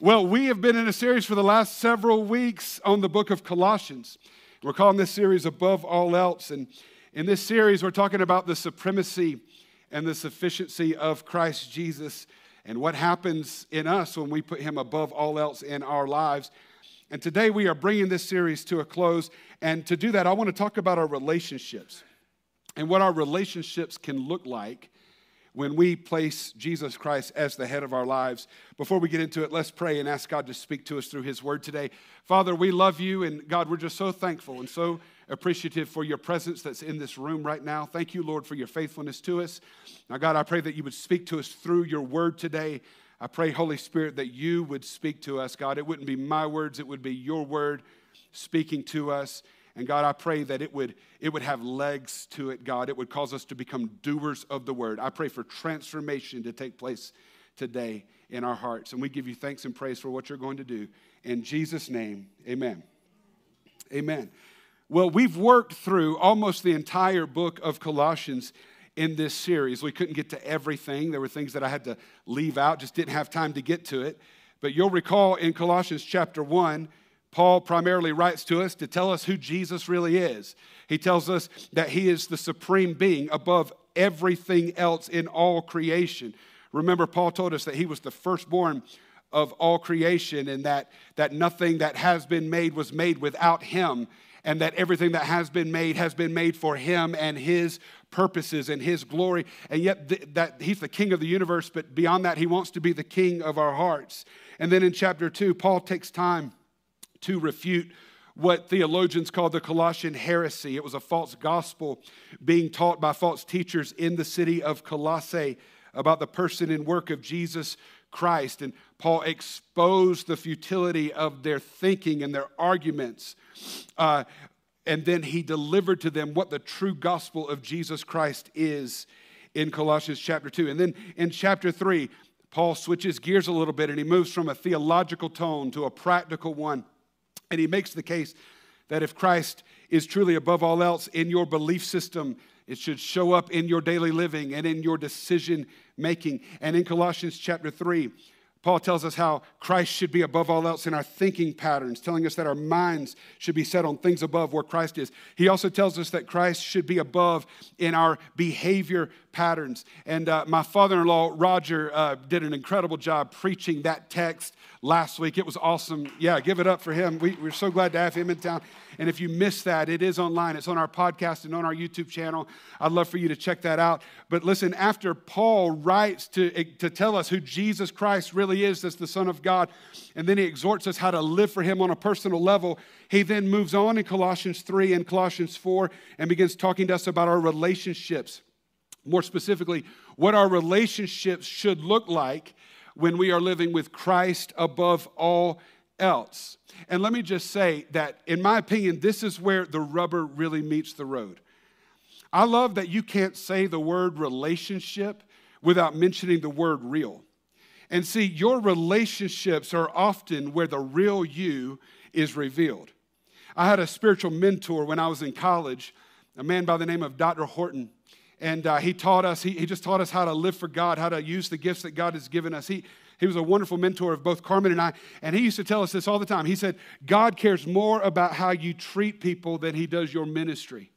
Well, we have been in a series for the last several weeks on the book of Colossians. We're calling this series Above All Else. And in this series, we're talking about the supremacy and the sufficiency of Christ Jesus and what happens in us when we put him above all else in our lives. And today we are bringing this series to a close. And to do that, I want to talk about our relationships and what our relationships can look like when we place Jesus Christ as the head of our lives. Before we get into it, let's pray and ask God to speak to us through His word today. Father, we love you, and God, we're just so thankful and so appreciative for your presence that's in this room right now. Thank you, Lord, for your faithfulness to us. Now, God, I pray that you would speak to us through your word today. I pray, Holy Spirit, that you would speak to us, God. It wouldn't be my words, it would be your word speaking to us. And God, I pray that it would, it would have legs to it, God. It would cause us to become doers of the word. I pray for transformation to take place today in our hearts. And we give you thanks and praise for what you're going to do. In Jesus' name, amen. Amen. Well, we've worked through almost the entire book of Colossians in this series. We couldn't get to everything. There were things that I had to leave out, just didn't have time to get to it. But you'll recall in Colossians chapter 1, Paul primarily writes to us to tell us who Jesus really is. He tells us that he is the supreme being above everything else in all creation. Remember, Paul told us that he was the firstborn of all creation and that, that nothing that has been made was made without him, and that everything that has been made has been made for him and his purposes and his glory. And yet, th- that he's the king of the universe, but beyond that, he wants to be the king of our hearts. And then in chapter two, Paul takes time to refute what theologians call the Colossian heresy. It was a false gospel being taught by false teachers in the city of Colossae about the person and work of Jesus Christ. And Paul exposed the futility of their thinking and their arguments. Uh, and then he delivered to them what the true gospel of Jesus Christ is in Colossians chapter 2. And then in chapter 3, Paul switches gears a little bit and he moves from a theological tone to a practical one. And he makes the case that if Christ is truly above all else in your belief system, it should show up in your daily living and in your decision making. And in Colossians chapter 3, Paul tells us how Christ should be above all else in our thinking patterns, telling us that our minds should be set on things above where Christ is. He also tells us that Christ should be above in our behavior patterns. And uh, my father in law, Roger, uh, did an incredible job preaching that text last week. It was awesome. Yeah, give it up for him. We, we're so glad to have him in town. And if you missed that, it is online. It's on our podcast and on our YouTube channel. I'd love for you to check that out. But listen, after Paul writes to, to tell us who Jesus Christ really is as the Son of God, and then he exhorts us how to live for him on a personal level, he then moves on in Colossians 3 and Colossians 4 and begins talking to us about our relationships. More specifically, what our relationships should look like when we are living with Christ above all else. And let me just say that, in my opinion, this is where the rubber really meets the road. I love that you can't say the word relationship without mentioning the word real. And see, your relationships are often where the real you is revealed. I had a spiritual mentor when I was in college, a man by the name of Dr. Horton. And uh, he taught us, he, he just taught us how to live for God, how to use the gifts that God has given us. He, he was a wonderful mentor of both Carmen and I. And he used to tell us this all the time. He said, God cares more about how you treat people than he does your ministry.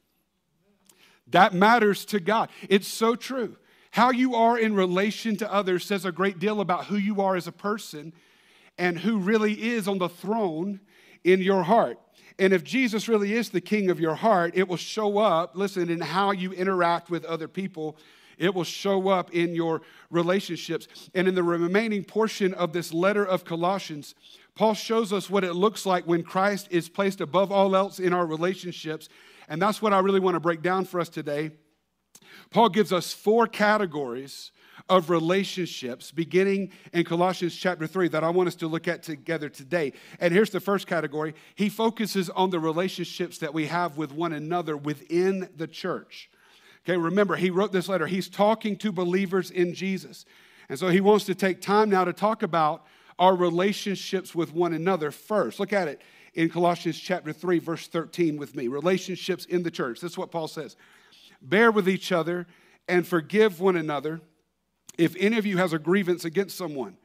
That matters to God. It's so true. How you are in relation to others says a great deal about who you are as a person and who really is on the throne in your heart. And if Jesus really is the king of your heart, it will show up, listen, in how you interact with other people it will show up in your relationships. And in the remaining portion of this letter of Colossians, Paul shows us what it looks like when Christ is placed above all else in our relationships. And that's what I really want to break down for us today. Paul gives us four categories of relationships beginning in Colossians chapter 3 that I want us to look at together today. And here's the first category he focuses on the relationships that we have with one another within the church. Okay, remember, he wrote this letter. He's talking to believers in Jesus. And so he wants to take time now to talk about our relationships with one another first. Look at it in Colossians chapter 3, verse 13 with me. Relationships in the church. That's what Paul says. Bear with each other and forgive one another if any of you has a grievance against someone.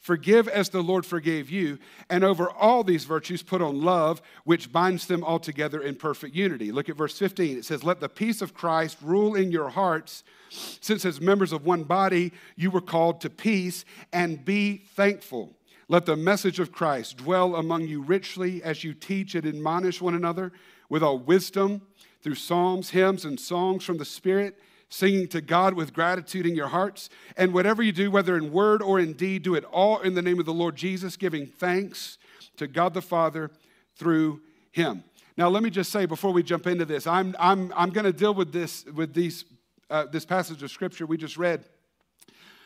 Forgive as the Lord forgave you. And over all these virtues, put on love, which binds them all together in perfect unity. Look at verse 15. It says, Let the peace of Christ rule in your hearts, since as members of one body you were called to peace, and be thankful. Let the message of Christ dwell among you richly as you teach and admonish one another with all wisdom through psalms, hymns, and songs from the Spirit singing to God with gratitude in your hearts. And whatever you do, whether in word or in deed, do it all in the name of the Lord Jesus, giving thanks to God the Father through him. Now, let me just say before we jump into this, I'm, I'm, I'm going to deal with this, with these, uh, this passage of scripture we just read,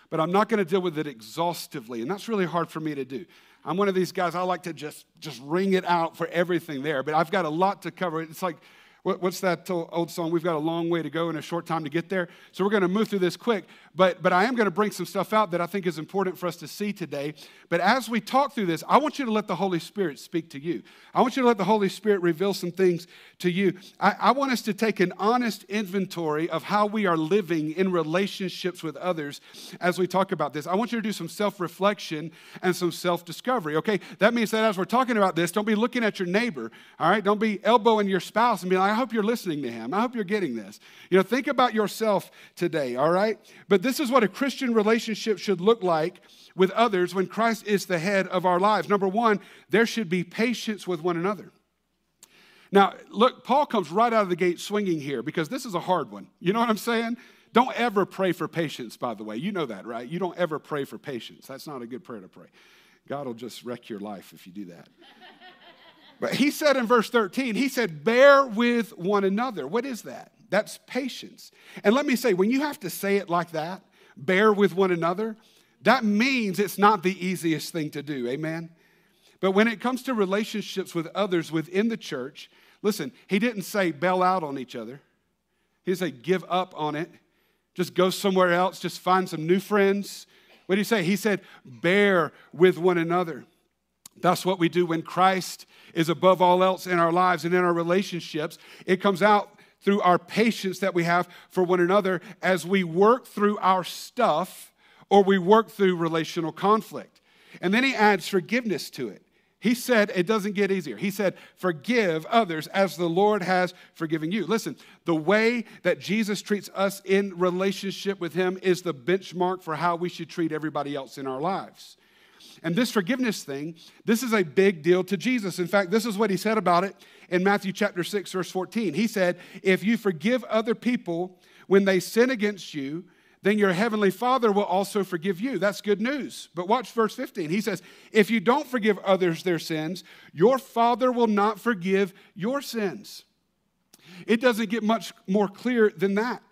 but I'm not going to deal with it exhaustively, and that's really hard for me to do. I'm one of these guys, I like to just, just wring it out for everything there, but I've got a lot to cover. It's like, What's that old song? We've got a long way to go and a short time to get there. So we're going to move through this quick. But, but I am going to bring some stuff out that I think is important for us to see today. But as we talk through this, I want you to let the Holy Spirit speak to you. I want you to let the Holy Spirit reveal some things to you. I, I want us to take an honest inventory of how we are living in relationships with others as we talk about this. I want you to do some self reflection and some self discovery, okay? That means that as we're talking about this, don't be looking at your neighbor, all right? Don't be elbowing your spouse and be like, I hope you're listening to him. I hope you're getting this. You know, think about yourself today, all right? But this is what a Christian relationship should look like with others when Christ is the head of our lives. Number one, there should be patience with one another. Now, look, Paul comes right out of the gate swinging here because this is a hard one. You know what I'm saying? Don't ever pray for patience, by the way. You know that, right? You don't ever pray for patience. That's not a good prayer to pray. God will just wreck your life if you do that. but he said in verse 13, he said, Bear with one another. What is that? That's patience. And let me say, when you have to say it like that, bear with one another, that means it's not the easiest thing to do. Amen? But when it comes to relationships with others within the church, listen, he didn't say bail out on each other. He didn't say give up on it, just go somewhere else, just find some new friends. What did he say? He said bear with one another. That's what we do when Christ is above all else in our lives and in our relationships. It comes out through our patience that we have for one another as we work through our stuff or we work through relational conflict. And then he adds forgiveness to it. He said it doesn't get easier. He said, Forgive others as the Lord has forgiven you. Listen, the way that Jesus treats us in relationship with Him is the benchmark for how we should treat everybody else in our lives. And this forgiveness thing, this is a big deal to Jesus. In fact, this is what He said about it in Matthew chapter 6, verse 14. He said, If you forgive other people when they sin against you, then your heavenly Father will also forgive you. That's good news. But watch verse 15. He says, If you don't forgive others their sins, your Father will not forgive your sins. It doesn't get much more clear than that.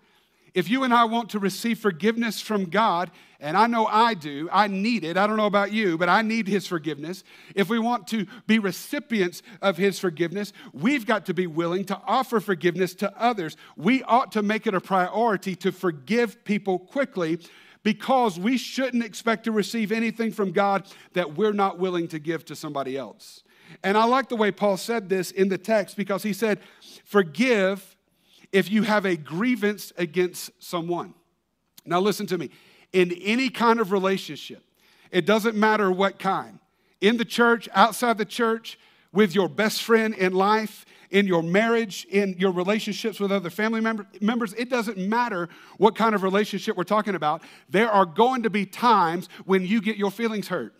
If you and I want to receive forgiveness from God, and I know I do, I need it. I don't know about you, but I need His forgiveness. If we want to be recipients of His forgiveness, we've got to be willing to offer forgiveness to others. We ought to make it a priority to forgive people quickly because we shouldn't expect to receive anything from God that we're not willing to give to somebody else. And I like the way Paul said this in the text because he said, Forgive if you have a grievance against someone. Now, listen to me. In any kind of relationship, it doesn't matter what kind, in the church, outside the church, with your best friend in life, in your marriage, in your relationships with other family member, members, it doesn't matter what kind of relationship we're talking about. There are going to be times when you get your feelings hurt.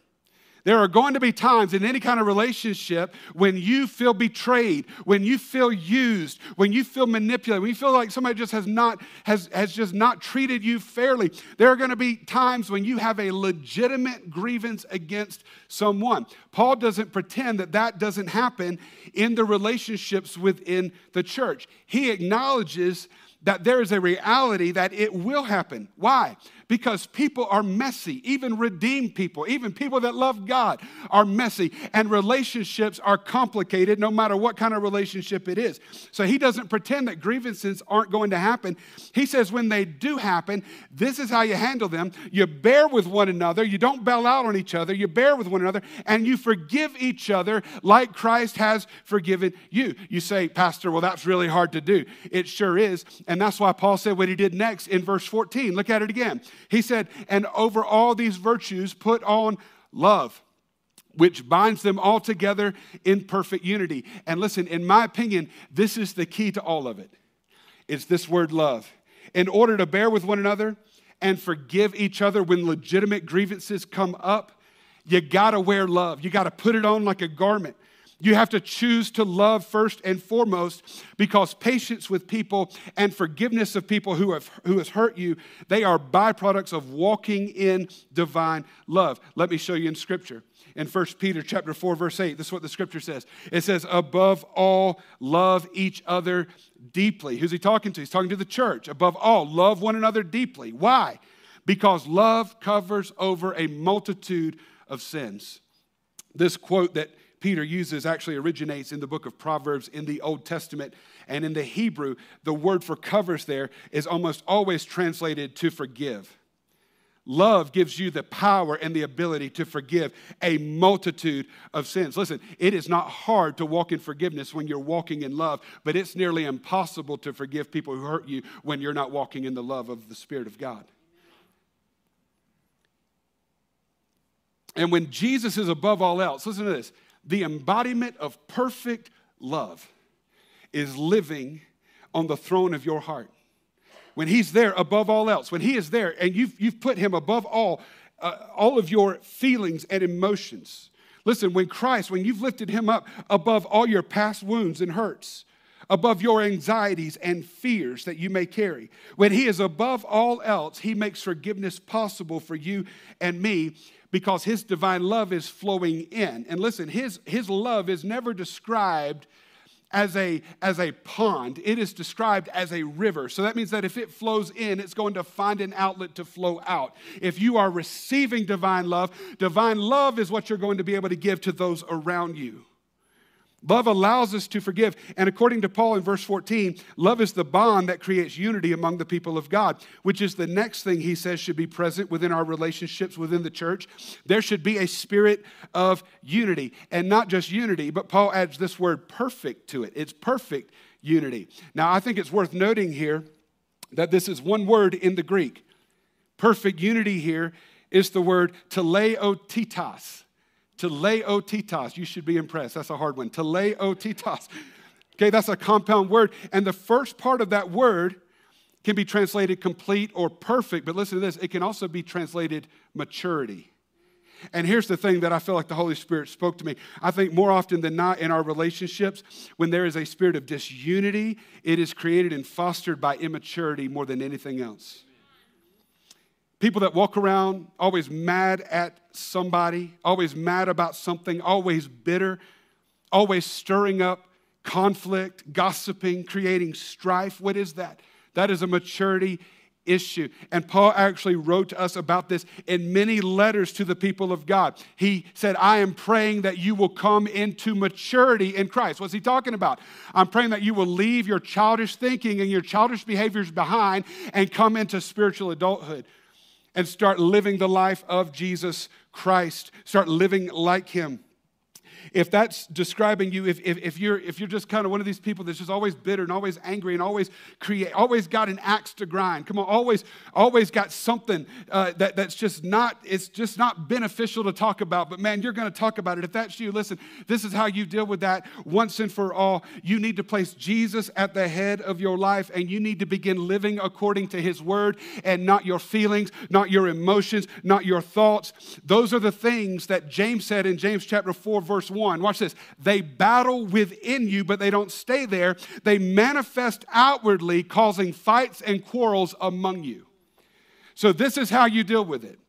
There are going to be times in any kind of relationship when you feel betrayed, when you feel used, when you feel manipulated, when you feel like somebody just has not has, has just not treated you fairly. There are going to be times when you have a legitimate grievance against someone. Paul doesn't pretend that that doesn't happen in the relationships within the church. He acknowledges that there is a reality that it will happen. Why? because people are messy. Even redeemed people, even people that love God are messy, and relationships are complicated no matter what kind of relationship it is. So he doesn't pretend that grievances aren't going to happen. He says when they do happen, this is how you handle them. You bear with one another, you don't bail out on each other, you bear with one another, and you forgive each other like Christ has forgiven you. You say, Pastor, well, that's really hard to do. It sure is. And that's why Paul said what he did next in verse 14. Look at it again. He said, and over all these virtues, put on love which binds them all together in perfect unity. And listen, in my opinion, this is the key to all of it. It's this word love. In order to bear with one another and forgive each other when legitimate grievances come up, you gotta wear love. You gotta put it on like a garment. You have to choose to love first and foremost because patience with people and forgiveness of people who have who has hurt you, they are byproducts of walking in divine love. Let me show you in scripture. In 1 Peter chapter 4 verse 8, this is what the scripture says. It says above all love each other deeply. Who's he talking to? He's talking to the church. Above all, love one another deeply. Why? Because love covers over a multitude of sins. This quote that Peter uses actually originates in the book of Proverbs in the Old Testament. And in the Hebrew, the word for covers there is almost always translated to forgive. Love gives you the power and the ability to forgive a multitude of sins. Listen, it is not hard to walk in forgiveness when you're walking in love, but it's nearly impossible to forgive people who hurt you when you're not walking in the love of the Spirit of God. And when Jesus is above all else, listen to this the embodiment of perfect love is living on the throne of your heart. When He's there above all else, when He is there and you've, you've put Him above all, uh, all of your feelings and emotions. Listen, when Christ, when you've lifted Him up above all your past wounds and hurts, above your anxieties and fears that you may carry. When He is above all else, He makes forgiveness possible for you and me because his divine love is flowing in. And listen, his, his love is never described as a, as a pond, it is described as a river. So that means that if it flows in, it's going to find an outlet to flow out. If you are receiving divine love, divine love is what you're going to be able to give to those around you. Love allows us to forgive. And according to Paul in verse 14, love is the bond that creates unity among the people of God, which is the next thing he says should be present within our relationships within the church. There should be a spirit of unity. And not just unity, but Paul adds this word perfect to it. It's perfect unity. Now, I think it's worth noting here that this is one word in the Greek. Perfect unity here is the word teleotitas teleotitas. You should be impressed. That's a hard one. To Teleotitas. Okay, that's a compound word. And the first part of that word can be translated complete or perfect, but listen to this it can also be translated maturity. And here's the thing that I feel like the Holy Spirit spoke to me. I think more often than not in our relationships, when there is a spirit of disunity, it is created and fostered by immaturity more than anything else. People that walk around always mad at somebody, always mad about something, always bitter, always stirring up conflict, gossiping, creating strife. What is that? That is a maturity issue. And Paul actually wrote to us about this in many letters to the people of God. He said, I am praying that you will come into maturity in Christ. What's he talking about? I'm praying that you will leave your childish thinking and your childish behaviors behind and come into spiritual adulthood and start living the life of Jesus Christ. Start living like Him if that's describing you, if, if, if, you're, if you're just kind of one of these people that's just always bitter and always angry and always create, always got an axe to grind, come on, always, always got something uh, that, that's just not, it's just not beneficial to talk about, but man, you're going to talk about it. If that's you, listen, this is how you deal with that once and for all. You need to place Jesus at the head of your life and you need to begin living according to his word and not your feelings, not your emotions, not your thoughts. Those are the things that James said in James chapter 4, verse 1 1. Watch this. They battle within you, but they don't stay there. They manifest outwardly, causing fights and quarrels among you. So, this is how you deal with it.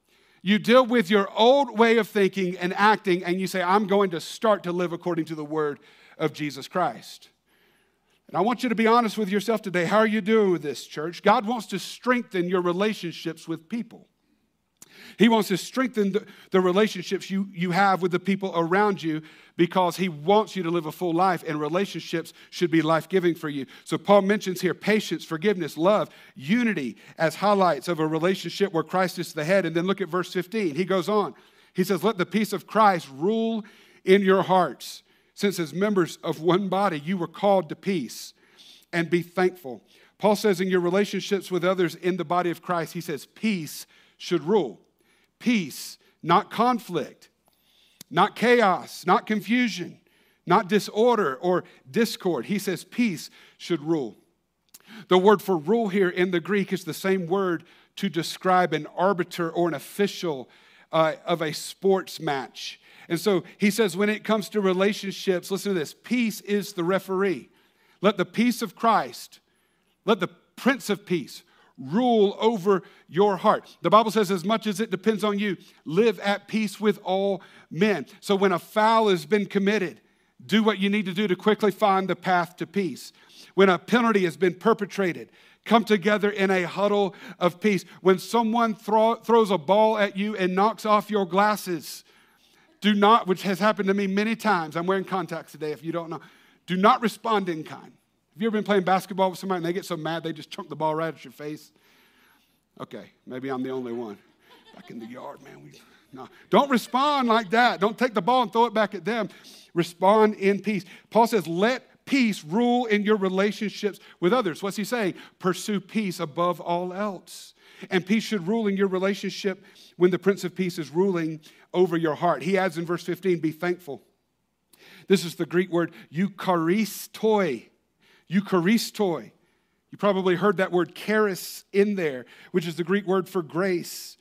You deal with your old way of thinking and acting, and you say, I'm going to start to live according to the word of Jesus Christ. And I want you to be honest with yourself today. How are you doing with this, church? God wants to strengthen your relationships with people. He wants to strengthen the, the, relationships you, you have with the people around you because He wants you to live a full life, and relationships should be life giving for you. So, Paul mentions here patience, forgiveness, love, unity as highlights of a relationship where Christ is the head. And then look at verse 15. He goes on. He says, Let the peace of Christ rule in your hearts, since as members of one body you were called to peace, and be thankful. Paul says, in your relationships with others in the body of Christ, he says, peace should rule peace, not conflict. not chaos, not confusion, not disorder or discord. He says peace should rule. The word for rule here in the Greek is the same word to describe an arbiter or an official uh, of a sports match. And so he says, when it comes to relationships, listen to this peace is the referee. Let the peace of Christ, let the Prince of Peace rule over your heart. The Bible says, as much as it depends on you, live at peace with all men. So when a foul has been committed, do what you need to do to quickly find the path to peace. When a penalty has been perpetrated, come together in a huddle of peace. When someone throw, throws a ball at you and knocks off your glasses, do not, which has happened to me many times. I'm wearing contacts today if you don't know. Do not respond in kind. Have you ever been playing basketball with somebody and they get so mad they just chunk the ball right at your face? Okay, maybe I'm the only one. Back in the yard, man. We, no. Don't respond like that. Don't take the ball and throw it back at them. Respond in peace. Paul says, let peace rule in your relationships with others. What's he saying? Pursue peace above all else. And peace should rule in your relationship when the Prince of Peace is ruling over your heart. He adds in verse 15, be thankful. This is the Greek word eucharistoi. Eucharistoi. You probably heard that word charis in there, which is the Greek word for grace.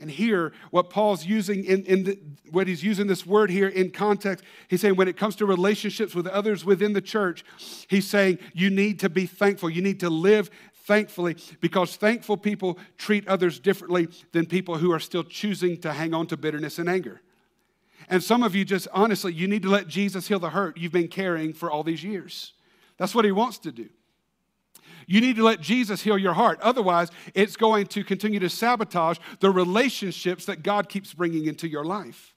And here, what Paul's using in, in the, what he's using this word here in context, he's saying when it comes to relationships with others within the church, he's saying you need to be thankful. You need to live thankfully because thankful people treat others differently than people who are still choosing to hang on to bitterness and anger. And some of you just honestly, you need to let Jesus heal the hurt you've been carrying for all these years. That's what he wants to do. You need to let Jesus heal your heart. Otherwise, it's going to continue to sabotage the relationships that God keeps bringing into your life.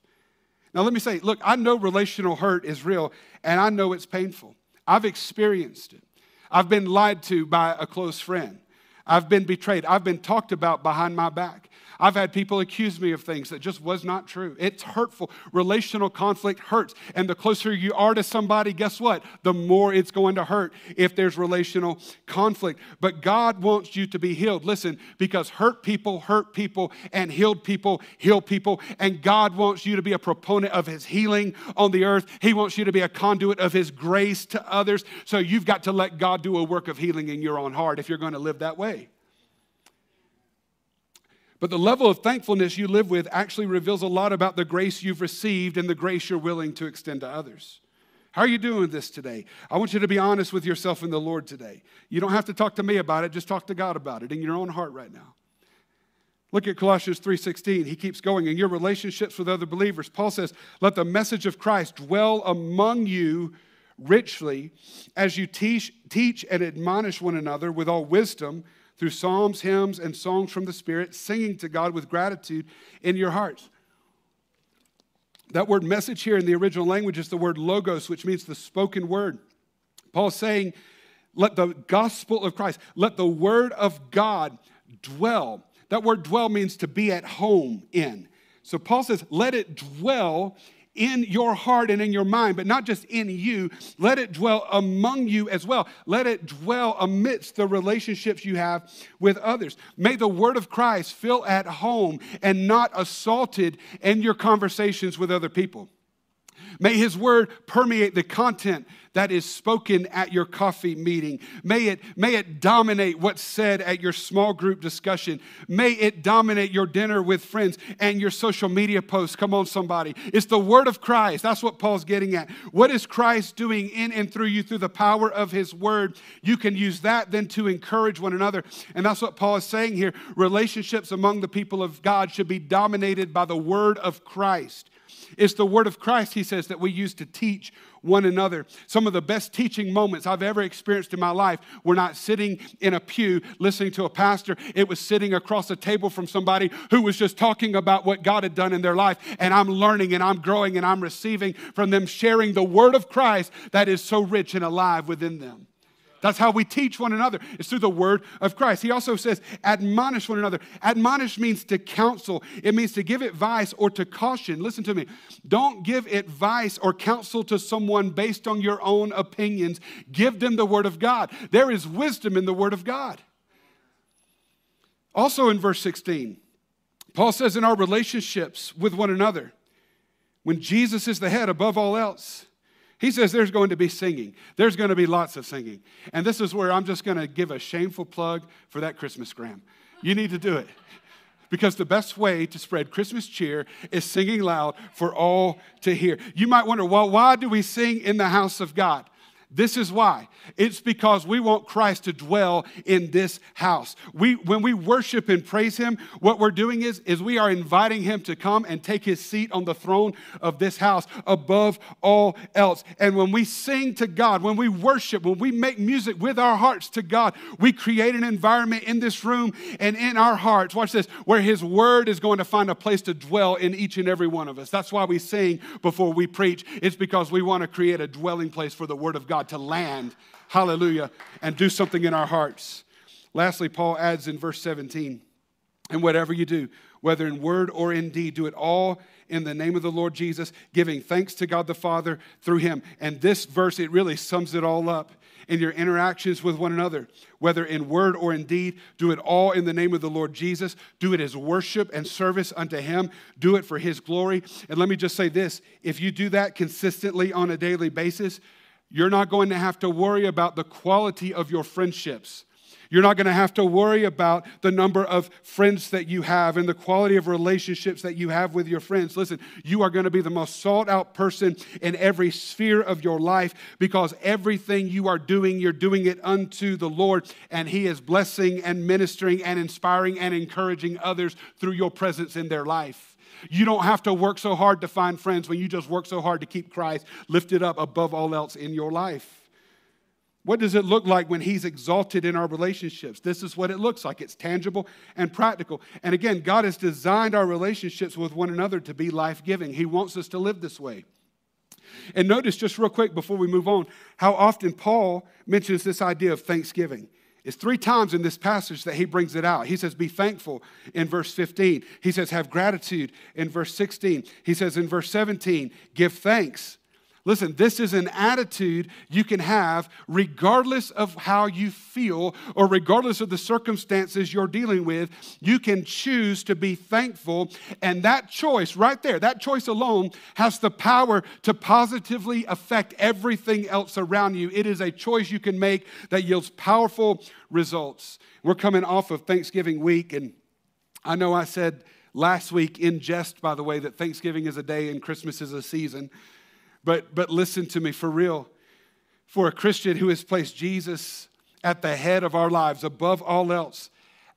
Now, let me say, look, I know relational hurt is real and I know it's painful. I've experienced it. I've been lied to by a close friend. I've been betrayed. I've been talked about behind my back. I've had people accuse me of things that just was not true. It's hurtful. Relational conflict hurts. And the closer you are to somebody, guess what? The more it's going to hurt if there's relational conflict. But God wants you to be healed. Listen, because hurt people hurt people and healed people heal people. And God wants you to be a proponent of his healing on the earth. He wants you to be a conduit of his grace to others. So you've got to let God do a work of healing in your own heart if you're going to live that way. But the level of thankfulness you live with actually reveals a lot about the grace you've received and the grace you're willing to extend to others. How are you doing this today? I want you to be honest with yourself and the Lord today. You don't have to talk to me about it, just talk to God about it in your own heart right now. Look at Colossians 3:16. He keeps going in your relationships with other believers. Paul says, "Let the message of Christ dwell among you richly as you teach, teach and admonish one another with all wisdom." Through psalms, hymns, and songs from the Spirit, singing to God with gratitude in your hearts. That word message here in the original language is the word logos, which means the spoken word. Paul's saying, let the gospel of Christ, let the word of God dwell. That word dwell means to be at home in. So Paul says, let it dwell in your heart and in your mind, but not just in you. Let it dwell among you as well. Let it dwell amidst the relationships you have with others. May the word of Christ feel at home and not assaulted in your conversations with other people. May his word permeate the content that is spoken at your coffee meeting. May it, may it dominate what's said at your small group discussion. May it dominate your dinner with friends and your social media posts. Come on, somebody. It's the word of Christ. That's what Paul's getting at. What is Christ doing in and through you through the power of his word? You can use that then to encourage one another. And that's what Paul is saying here. Relationships among the people of God should be dominated by the word of Christ. It's the word of Christ, he says, that we use to teach one another. Some of the best teaching moments I've ever experienced in my life were not sitting in a pew listening to a pastor. It was sitting across a table from somebody who was just talking about what God had done in their life. And I'm learning and I'm growing and I'm receiving from them, sharing the word of Christ that is so rich and alive within them. That's how we teach one another. It's through the word of Christ. He also says, admonish one another. Admonish means to counsel, it means to give advice or to caution. Listen to me. Don't give advice or counsel to someone based on your own opinions. Give them the word of God. There is wisdom in the word of God. Also in verse 16, Paul says, in our relationships with one another, when Jesus is the head above all else, he says there's going to be singing. There's going to be lots of singing. And this is where I'm just going to give a shameful plug for that Christmas gram. You need to do it. Because the best way to spread Christmas cheer is singing loud for all to hear. You might wonder, well, why do we sing in the house of God? This is why. It's because we want Christ to dwell in this house. We, when we worship and praise Him, what we're doing is, is we are inviting Him to come and take His seat on the throne of this house above all else. And when we sing to God, when we worship, when we make music with our hearts to God, we create an environment in this room and in our hearts, watch this, where His Word is going to find a place to dwell in each and every one of us. That's why we sing before we preach. It's because we want to create a dwelling place for the Word of God. God to land, hallelujah, and do something in our hearts. Lastly, Paul adds in verse 17, and whatever you do, whether in word or in deed, do it all in the name of the Lord Jesus, giving thanks to God the Father through him. And this verse, it really sums it all up in your interactions with one another, whether in word or in deed. Do it all in the name of the Lord Jesus. Do it as worship and service unto Him. Do it for His glory. And let me just say this if you do that consistently on a daily basis, you're not going to have to worry about the quality of your friendships. You're not going to have to worry about the number of friends that you have and the quality of relationships that you have with your friends. Listen, you are going to be the most sought out person in every sphere of your life because everything you are doing, you're doing it unto the Lord, and He is blessing and ministering and inspiring and encouraging others through your presence in their life. You don't have to work so hard to find friends when you just work so hard to keep Christ lifted up above all else in your life. What does it look like when He's exalted in our relationships? This is what it looks like. It's tangible and practical. And again, God has designed our relationships with one another to be life giving. He wants us to live this way. And notice, just real quick before we move on, how often Paul mentions this idea of thanksgiving. It's three times in this passage that he brings it out. He says, Be thankful in verse 15. He says, Have gratitude in verse 16. He says in verse 17, Give thanks. Listen, this is an attitude you can have regardless of how you feel or regardless of the circumstances you're dealing with. You can choose to be thankful. And that choice right there, that choice alone, has the power to positively affect everything else around you. It is a choice you can make that yields powerful results. We're coming off of Thanksgiving week, and I know I said last week in jest, by the way, that Thanksgiving is a day and Christmas is a season. But, but listen to me for real. For a Christian who has placed Jesus at the head of our lives above all else,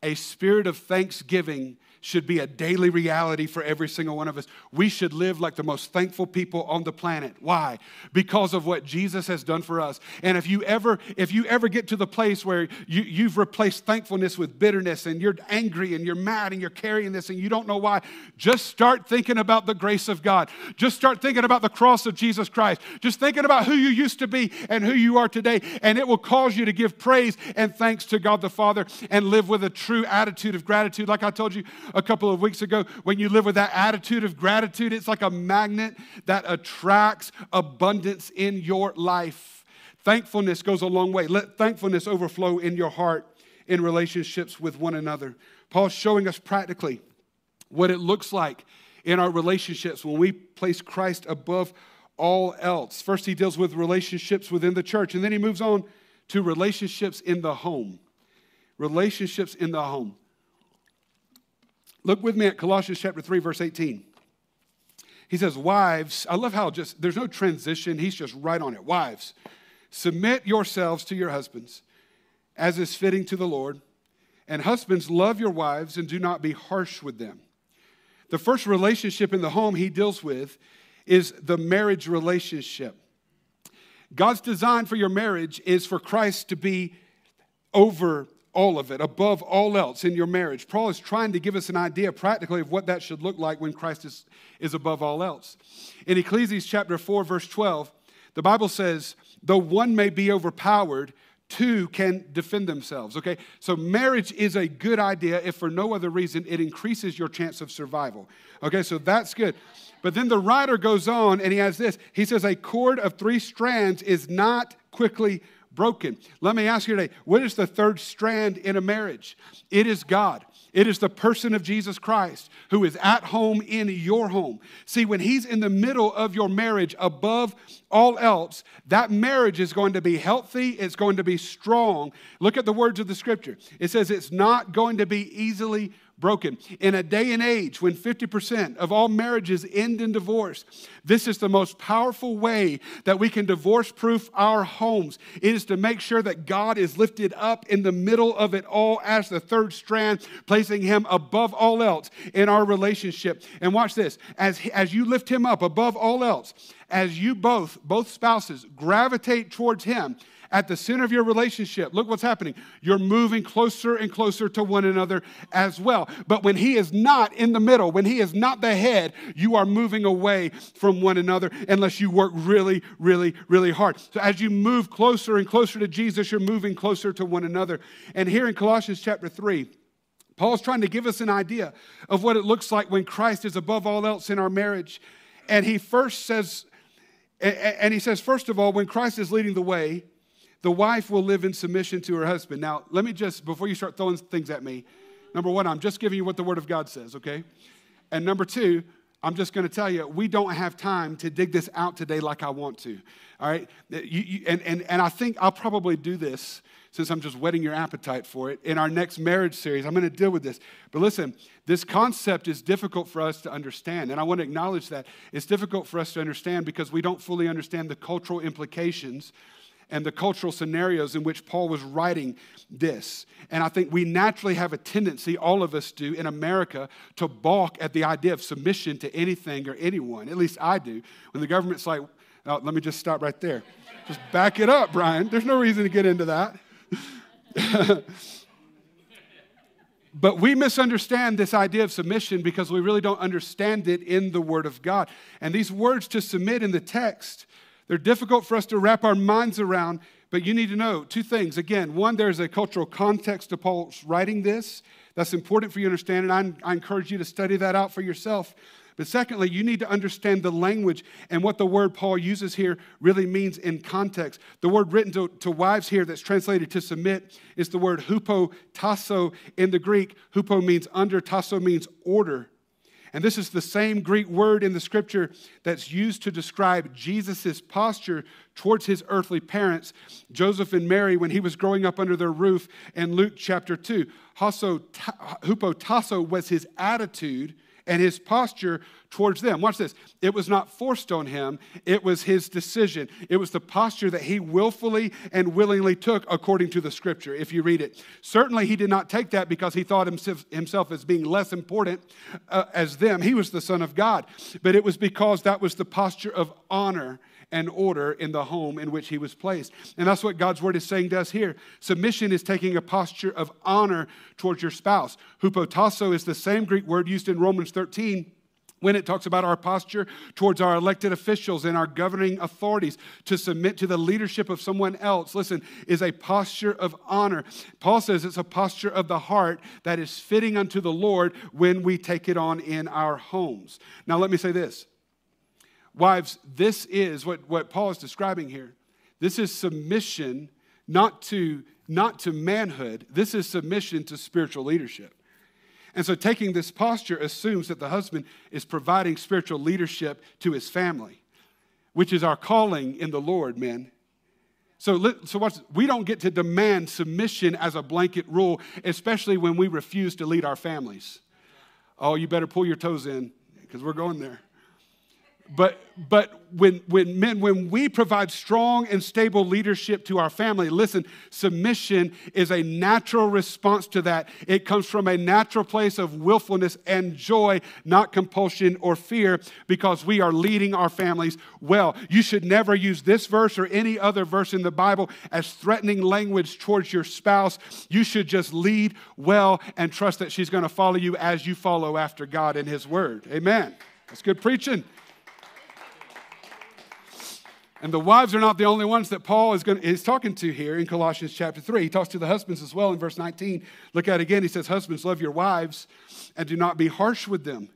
a spirit of thanksgiving should be a daily reality for every single one of us. We should live like the most thankful people on the planet. Why? Because of what Jesus has done for us. And if you ever, if you ever get to the place where you, you've replaced thankfulness with bitterness and you're angry and you're mad and you're carrying this and you don't know why, just start thinking about the grace of God. Just start thinking about the cross of Jesus Christ. Just thinking about who you used to be and who you are today. And it will cause you to give praise and thanks to God the Father and live with a true attitude of gratitude. Like I told you, a couple of weeks ago, when you live with that attitude of gratitude, it's like a magnet that attracts abundance in your life. Thankfulness goes a long way. Let thankfulness overflow in your heart in relationships with one another. Paul's showing us practically what it looks like in our relationships when we place Christ above all else. First, he deals with relationships within the church, and then he moves on to relationships in the home. Relationships in the home. Look with me at Colossians chapter 3, verse 18. He says, Wives, I love how just there's no transition. He's just right on it. Wives, submit yourselves to your husbands as is fitting to the Lord. And husbands, love your wives and do not be harsh with them. The first relationship in the home he deals with is the marriage relationship. God's design for your marriage is for Christ to be over all of it, above all else in your marriage. Paul is trying to give us an idea practically of what that should look like when Christ is, is above all else. In Ecclesiastes chapter 4, verse 12, the Bible says, though one may be overpowered, two can defend themselves. Okay, so marriage is a good idea if for no other reason it increases your chance of survival. Okay, so that's good. But then the writer goes on and he has this. He says, A cord of three strands is not quickly broken. Let me ask you today what is the third strand in a marriage? It is God. It is the person of Jesus Christ who is at home in your home. See, when he's in the middle of your marriage above all else, that marriage is going to be healthy, it's going to be strong. Look at the words of the scripture. It says it's not going to be easily broken. In a day and age when 50% of all marriages end in divorce, this is the most powerful way that we can divorce proof our homes. It is to make sure that God is lifted up in the middle of it all as the third strand, placing Him above all else in our relationship. And watch this as, as you lift Him up above all else, as you both, both spouses, gravitate towards Him, at the center of your relationship, look what's happening. You're moving closer and closer to one another as well. But when He is not in the middle, when He is not the head, you are moving away from one another unless you work really, really, really hard. So as you move closer and closer to Jesus, you're moving closer to one another. And here in Colossians chapter 3, Paul's trying to give us an idea of what it looks like when Christ is above all else in our marriage. And he first says, and he says, first of all, when Christ is leading the way, the wife will live in submission to her husband. Now, let me just, before you start throwing things at me, number one, I'm just giving you what the Word of God says, okay? And number two, I'm just going to tell you, we don't have time to dig this out today like I want to. All right? You, you, and, and, and I think I'll probably do this since I'm just whetting your appetite for it. In our next marriage series, I'm going to deal with this. But listen, this concept is difficult for us to understand. And I want to acknowledge that. It's difficult for us to understand because we don't fully understand the cultural implications and the cultural scenarios in which Paul was writing this. And I think we naturally have a tendency, all of us do in America, to balk at the idea of submission to anything or anyone. At least I do. When the government's like, oh, let me just stop right there. Just back it up, Bryan. There's no reason to get into that. but we misunderstand this idea of submission because we really don't understand it in the Word of God. And these words to submit in the text they're difficult for us to wrap our minds around, but you need to know two things. Again, one, there's a cultural context to Paul's writing this. That's important for you to understand, and I, I encourage you to study that out for yourself. But secondly, you need to understand the language and what the word Paul uses here really means in context. The word written to, to wives here that's translated to submit is the word hupo tasso in the Greek. Hupo means under, tasso means order. And this is the same Greek word in the scripture that's used to describe Jesus' posture towards his earthly parents, Joseph and Mary, when he was growing up under their roof in Luke chapter 2. Hupotasso was his attitude and his posture towards them. Watch this. It was not forced on him, it was his decision. It was the posture that he willfully and willingly took according to the scripture, if you read it. Certainly, he did not take that because he thought himself, as being less important uh, as them. He was the Son of God. But it was because that was the posture of honor and order in the home in which he was placed. And that's what God's word is saying to us here. Submission is taking a posture of honor towards your spouse. Hupotasso is the same Greek word used in Romans 13 when it talks about our posture towards our elected officials and our governing authorities to submit to the leadership of someone else, listen, is a posture of honor. Paul says it's a posture of the heart that is fitting unto the Lord when we take it on in our homes. Now, let me say this Wives, this is what, what Paul is describing here. This is submission not to, not to manhood, this is submission to spiritual leadership. And so, taking this posture assumes that the husband is providing spiritual leadership to his family, which is our calling in the Lord, men. So, so what's, we don't get to demand submission as a blanket rule, especially when we refuse to lead our families. Oh, you better pull your toes in because we're going there. But, but when, when men, when we provide strong and stable leadership to our family, listen, submission is a natural response to that. It comes from a natural place of willfulness and joy, not compulsion or fear, because we are leading our families well. You should never use this verse or any other verse in the Bible as threatening language towards your spouse. You should just lead well and trust that she's going to follow you as you follow after God and His Word. Amen. That's good preaching. And the wives are not the only ones that Paul is, going, is talking to here in Colossians chapter 3. He talks to the husbands as well in verse 19. Look at it again. He says, Husbands, love your wives and do not be harsh with them.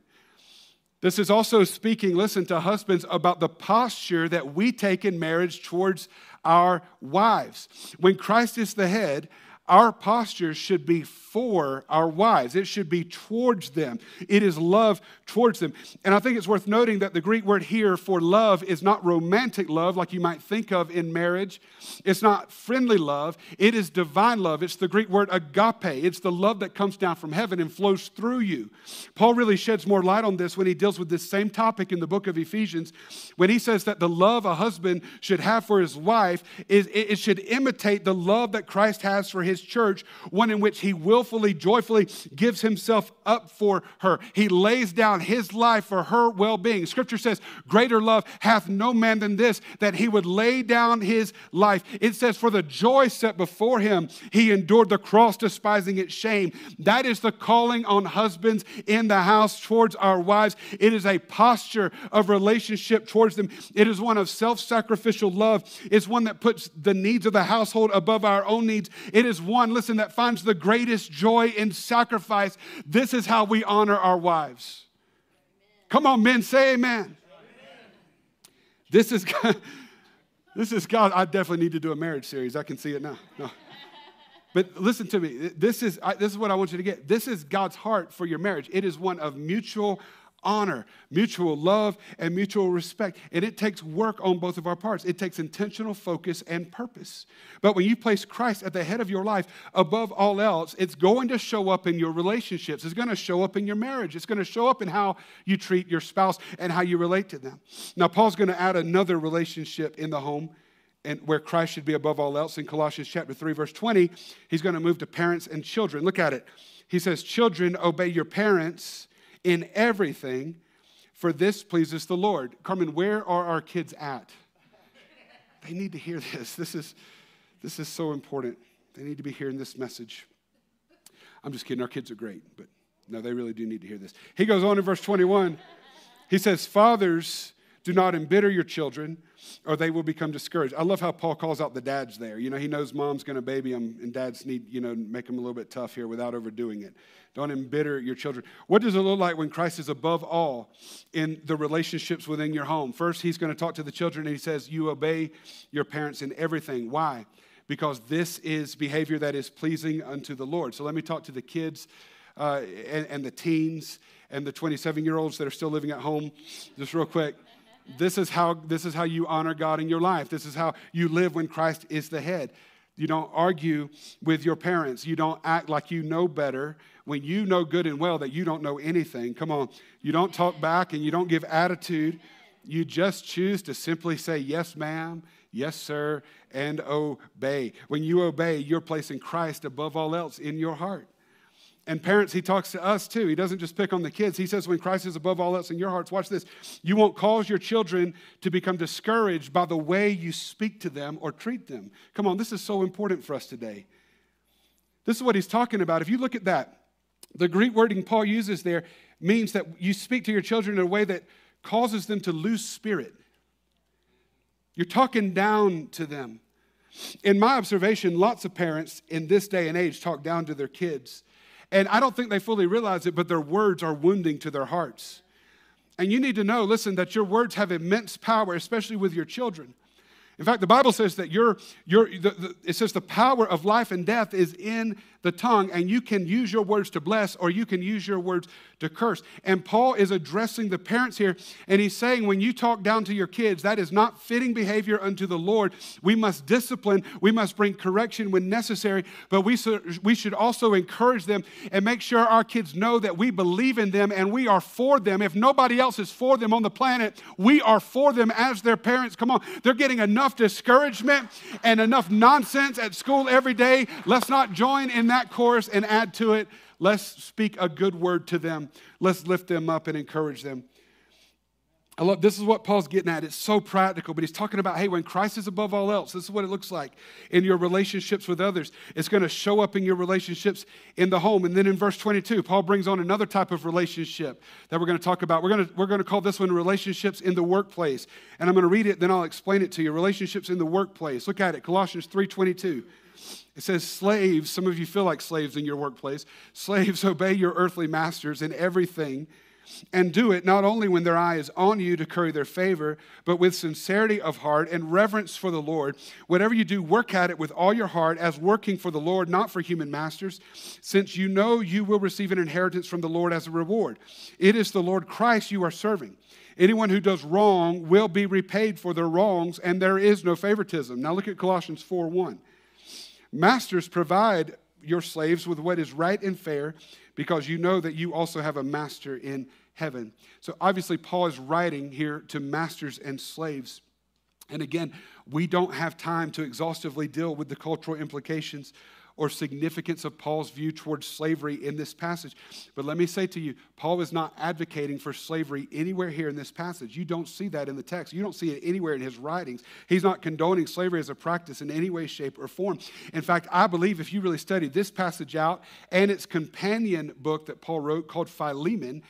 This is also speaking, listen, to husbands about the posture that we take in marriage towards our wives. When Christ is the head, our posture should be for our wives. It should be towards them. It is love towards them. And I think it's worth noting that the Greek word here for love is not romantic love like you might think of in marriage. It's not friendly love. It is divine love. It's the Greek word agape. It's the love that comes down from heaven and flows through you. Paul really sheds more light on this when he deals with this same topic in the book of Ephesians when he says that the love a husband should have for his wife is it should imitate the love that Christ has for his church, one in which he willfully, joyfully gives himself up for her. He lays down his life for her well being. Scripture says, Greater love hath no man than this, that he would lay down his life. It says, For the joy set before him, he endured the cross, despising its shame. That is the calling on husbands in the house towards our wives. It is a posture of relationship towards them, it is one of self sacrificial love. It's one that puts the needs of the household above our own needs. It is one, listen, that finds the greatest joy in sacrifice. This is how we honor our wives. Come on, men, say amen. amen. This is God. This is God. I definitely need to do a marriage series. I can see it now. No. But listen to me. This is, this is what I want you to get. This is God's heart for your marriage. It is one of mutual honor, mutual love, and mutual respect. And it takes work on both of our parts. It takes intentional focus and purpose. But when you place Christ at the head of your life above all else, it's going to show up in your relationships. It's going to show up in your marriage. It's going to show up in how you treat your spouse and how you relate to them. Now, Paul's going to add another relationship in the home and where Christ should be above all else in Colossians chapter 3 verse 20 he's going to move to parents and children look at it he says children obey your parents in everything, for this pleases the Lord. Carmen, where are our kids at? They need to hear this. This is, this is so important. They need to be hearing this message. I'm just kidding. Our kids are great, but no, they really do need to hear this. He goes on in verse 21. He says, Fathers, do not embitter your children, or they will become discouraged. I love how Paul calls out the dads there. You know, he knows mom's going to baby them, and dads need, you know, make them a little bit tough here without overdoing it. Don't embitter your children. What does it look like when Christ is above all in the relationships within your home? First, he's going to talk to the children, and he says, You obey your parents in everything. Why? Because this is behavior that is pleasing unto the Lord. So let me talk to the kids uh, and, and the teens and the 27 year olds that are still living at home, just real quick. This is how this is how you honor God in your life. This is how you live when Christ is the head. You don't argue with your parents. You don't act like you know better when you know good and well that you don't know anything. Come on. You don't talk back and you don't give attitude. You just choose to simply say, Yes, ma'am, yes, sir, and obey. When you obey, you're placing Christ above all else in your heart. And parents, he talks to us too. He doesn't just pick on the kids. He says, when Christ is above all else in your hearts, watch this. You won't cause your children to become discouraged by the way you speak to them or treat them. Come on, this is so important for us today. This is what he's talking about. If you look at that, the Greek wording Paul uses there means that you speak to your children in a way that causes them to lose spirit. You're talking down to them. In my observation, lots of parents in this day and age talk down to their kids and I don't think they fully realize it, but their words are wounding to their hearts. And you need to know, listen, that your words have immense power, especially with your children. In fact, the Bible says that your, your, the, the, it says the power of life and death is in the tongue, and you can use your words to bless or you can use your words to curse. And Paul is addressing the parents here, and he's saying, when you talk down to your kids, that is not fitting behavior unto the Lord. We must discipline, we must bring correction when necessary, but we, we should also encourage them and make sure our kids know that we believe in them and we are for them. If nobody else is for them on the planet, we are for them as their parents. Come on, they're getting enough discouragement and enough nonsense at school every day. Let's not join in that that chorus and add to it, let's speak a good word to them. Let's lift them up and encourage them. I love this is what Paul's getting at. It's so practical, but he's talking about hey, when Christ is above all else, this is what it looks like in your relationships with others. It's going to show up in your relationships in the home. And then in verse 22, Paul brings on another type of relationship that we're going to talk about. We're going to, we're going to call this one relationships in the workplace. And I'm going to read it, then I'll explain it to you. Relationships in the workplace. Look at it, Colossians 3:22. It says, Slaves, some of you feel like slaves in your workplace. Slaves, obey your earthly masters in everything, and do it not only when their eye is on you to curry their favor, but with sincerity of heart and reverence for the Lord. Whatever you do, work at it with all your heart as working for the Lord, not for human masters, since you know you will receive an inheritance from the Lord as a reward. It is the Lord Christ you are serving. Anyone who does wrong will be repaid for their wrongs, and there is no favoritism. Now look at Colossians 4 1. Masters, provide your slaves with what is right and fair, because you know that you also have a master in heaven. So obviously, Paul is writing here to masters and slaves. And again, we don't have time to exhaustively deal with the cultural implications or significance of Paul's view towards slavery in this passage. But let me say to you, Paul is not advocating for slavery anywhere here in this passage. You don't see that in the text. You don't see it anywhere in his writings. He's not condoning slavery as a practice in any way, shape, or form. In fact, I believe if you really study this passage out and its companion book that Paul wrote called Philemon,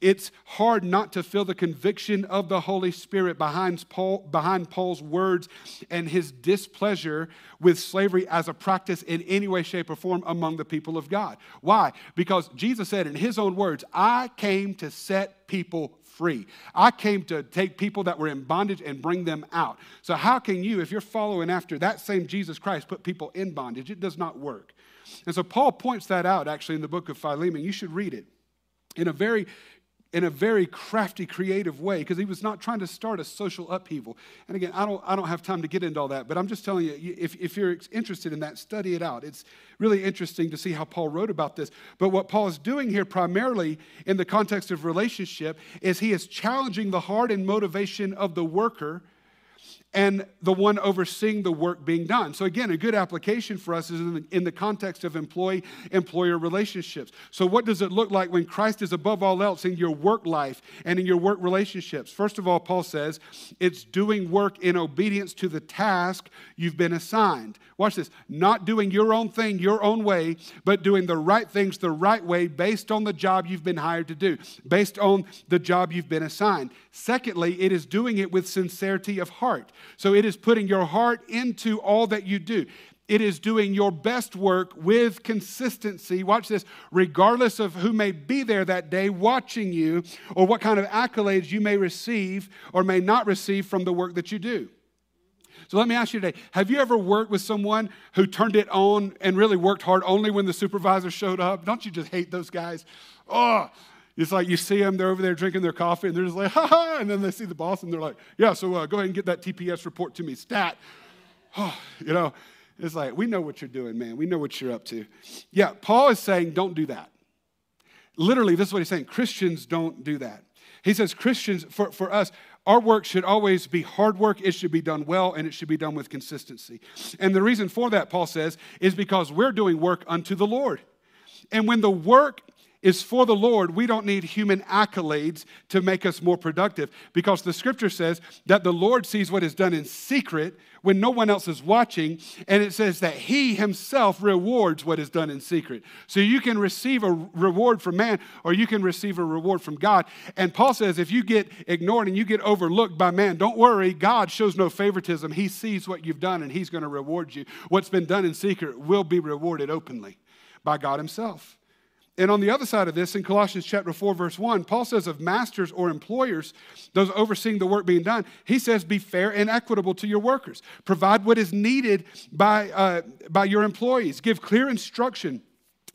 it's hard not to feel the conviction of the Holy Spirit behind, Paul, behind Paul's words and his displeasure with slavery as a practice in any way, shape, or form among the people of God. Why? Because Jesus said in his own words, I came to set people free. I came to take people that were in bondage and bring them out. So, how can you, if you're following after that same Jesus Christ, put people in bondage? It does not work. And so, Paul points that out actually in the book of Philemon. You should read it in a very in a very crafty, creative way, because he was not trying to start a social upheaval. And again, I don't, I don't have time to get into all that, but I'm just telling you, if, if you're interested in that, study it out. It's really interesting to see how Paul wrote about this. But what Paul is doing here, primarily in the context of relationship, is he is challenging the heart and motivation of the worker and the one overseeing the work being done. So, again, a good application for us is in the, in the context of employee employer relationships. So, what does it look like when Christ is above all else in your work life and in your work relationships? First of all, Paul says it's doing work in obedience to the task you've been assigned. Watch this not doing your own thing your own way, but doing the right things the right way based on the job you've been hired to do, based on the job you've been assigned. Secondly, it is doing it with sincerity of heart. So it is putting your heart into all that you do. It is doing your best work with consistency. Watch this, regardless of who may be there that day watching you or what kind of accolades you may receive or may not receive from the work that you do. So let me ask you today have you ever worked with someone who turned it on and really worked hard only when the supervisor showed up? Don't you just hate those guys? Oh, it's like you see them, they're over there drinking their coffee, and they're just like, ha ha, and then they see the boss, and they're like, yeah, so uh, go ahead and get that TPS report to me, stat. Oh, you know, it's like, we know what you're doing, man. We know what you're up to. Yeah, Paul is saying, don't do that. Literally, this is what he's saying Christians don't do that. He says, Christians, for, for us, our work should always be hard work. It should be done well, and it should be done with consistency. And the reason for that, Paul says, is because we're doing work unto the Lord. And when the work is for the Lord, we don't need human accolades to make us more productive because the scripture says that the Lord sees what is done in secret when no one else is watching, and it says that He Himself rewards what is done in secret. So you can receive a reward from man or you can receive a reward from God. And Paul says if you get ignored and you get overlooked by man, don't worry, God shows no favoritism. He sees what you've done and He's going to reward you. What's been done in secret will be rewarded openly by God Himself. And on the other side of this, in Colossians chapter 4, verse 1, Paul says of masters or employers, those overseeing the work being done, he says, be fair and equitable to your workers. Provide what is needed by, uh, by your employees. Give clear instruction.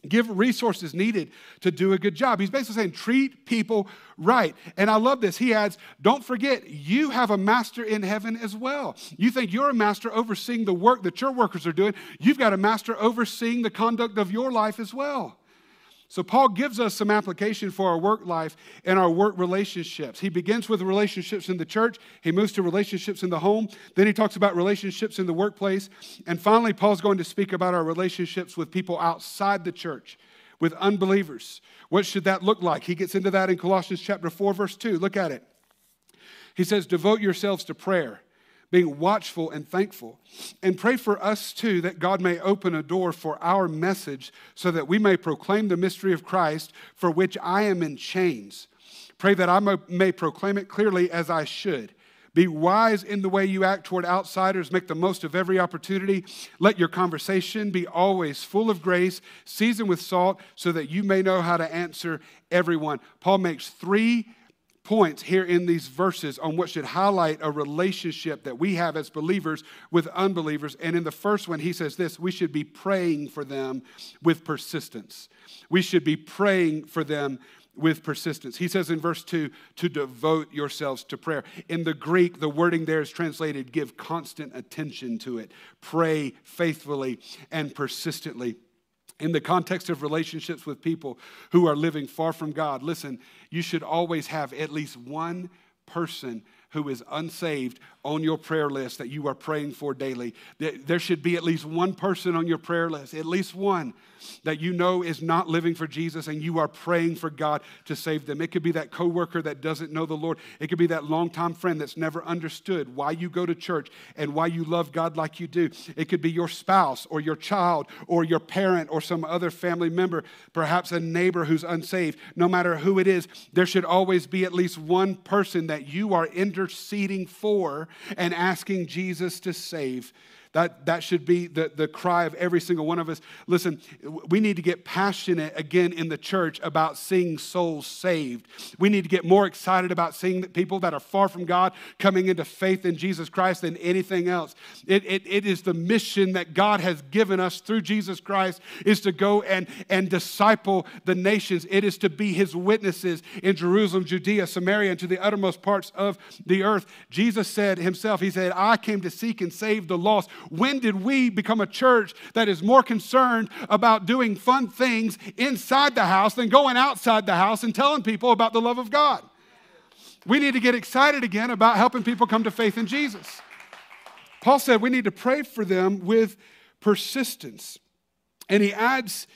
Give resources needed to do a good job. He's basically saying, treat people right. And I love this. He adds, don't forget, you have a master in heaven as well. You think you're a master overseeing the work that your workers are doing, you've got a master overseeing the conduct of your life as well. So, Paul gives us some application for our work life and our work relationships. He begins with relationships in the church, he moves to relationships in the home, then he talks about relationships in the workplace, and finally, Paul's going to speak about our relationships with people outside the church, with unbelievers. What should that look like? He gets into that in Colossians chapter 4, verse 2. Look at it. He says, Devote yourselves to prayer being watchful and thankful. And pray for us too that God may open a door for our message so that we may proclaim the mystery of Christ for which I am in chains. Pray that I may proclaim it clearly as I should. Be wise in the way you act toward outsiders. Make the most of every opportunity. Let your conversation be always full of grace, seasoned with salt, so that you may know how to answer everyone. Paul makes three points here in these verses on what should highlight a relationship that we have as believers with unbelievers. And in the first one, he says this we should be praying for them with persistence. We should be praying for them with persistence. He says in verse 2 to devote yourselves to prayer. In the Greek, the wording there is translated give constant attention to it, pray faithfully and persistently in the context of relationships with people who are living far from God, listen, you should always have at least one person who is unsaved on your prayer list that you are praying for daily. There should be at least one person on your prayer list, at least one that you know is not living for Jesus and you are praying for God to save them. It could be that coworker that doesn't know the Lord. It could be that longtime friend that's never understood why you go to church and why you love God like you do. It could be your spouse or your child or your parent or some other family member, perhaps a neighbor who's unsaved. No matter who it is, there should always be at least one person that you are interceding for and asking Jesus to save. That, that should be the, the cry of every single one of us. Listen, we need to get passionate again in the church about seeing souls saved. We need to get more excited about seeing people that are far from God coming into faith in Jesus Christ than anything else. It, it, it is the mission that God has given us through Jesus Christ is to go and, and disciple the nations. It is to be his witnesses in Jerusalem, Judea, Samaria, and to the uttermost parts of the earth. Jesus said himself, he said, I came to seek and save the lost. When did we become a church that is more concerned about doing fun things inside the house than going outside the house and telling people about the love of God? We need to get excited again about helping people come to faith in Jesus. Paul said we need to pray for them with persistence. And he adds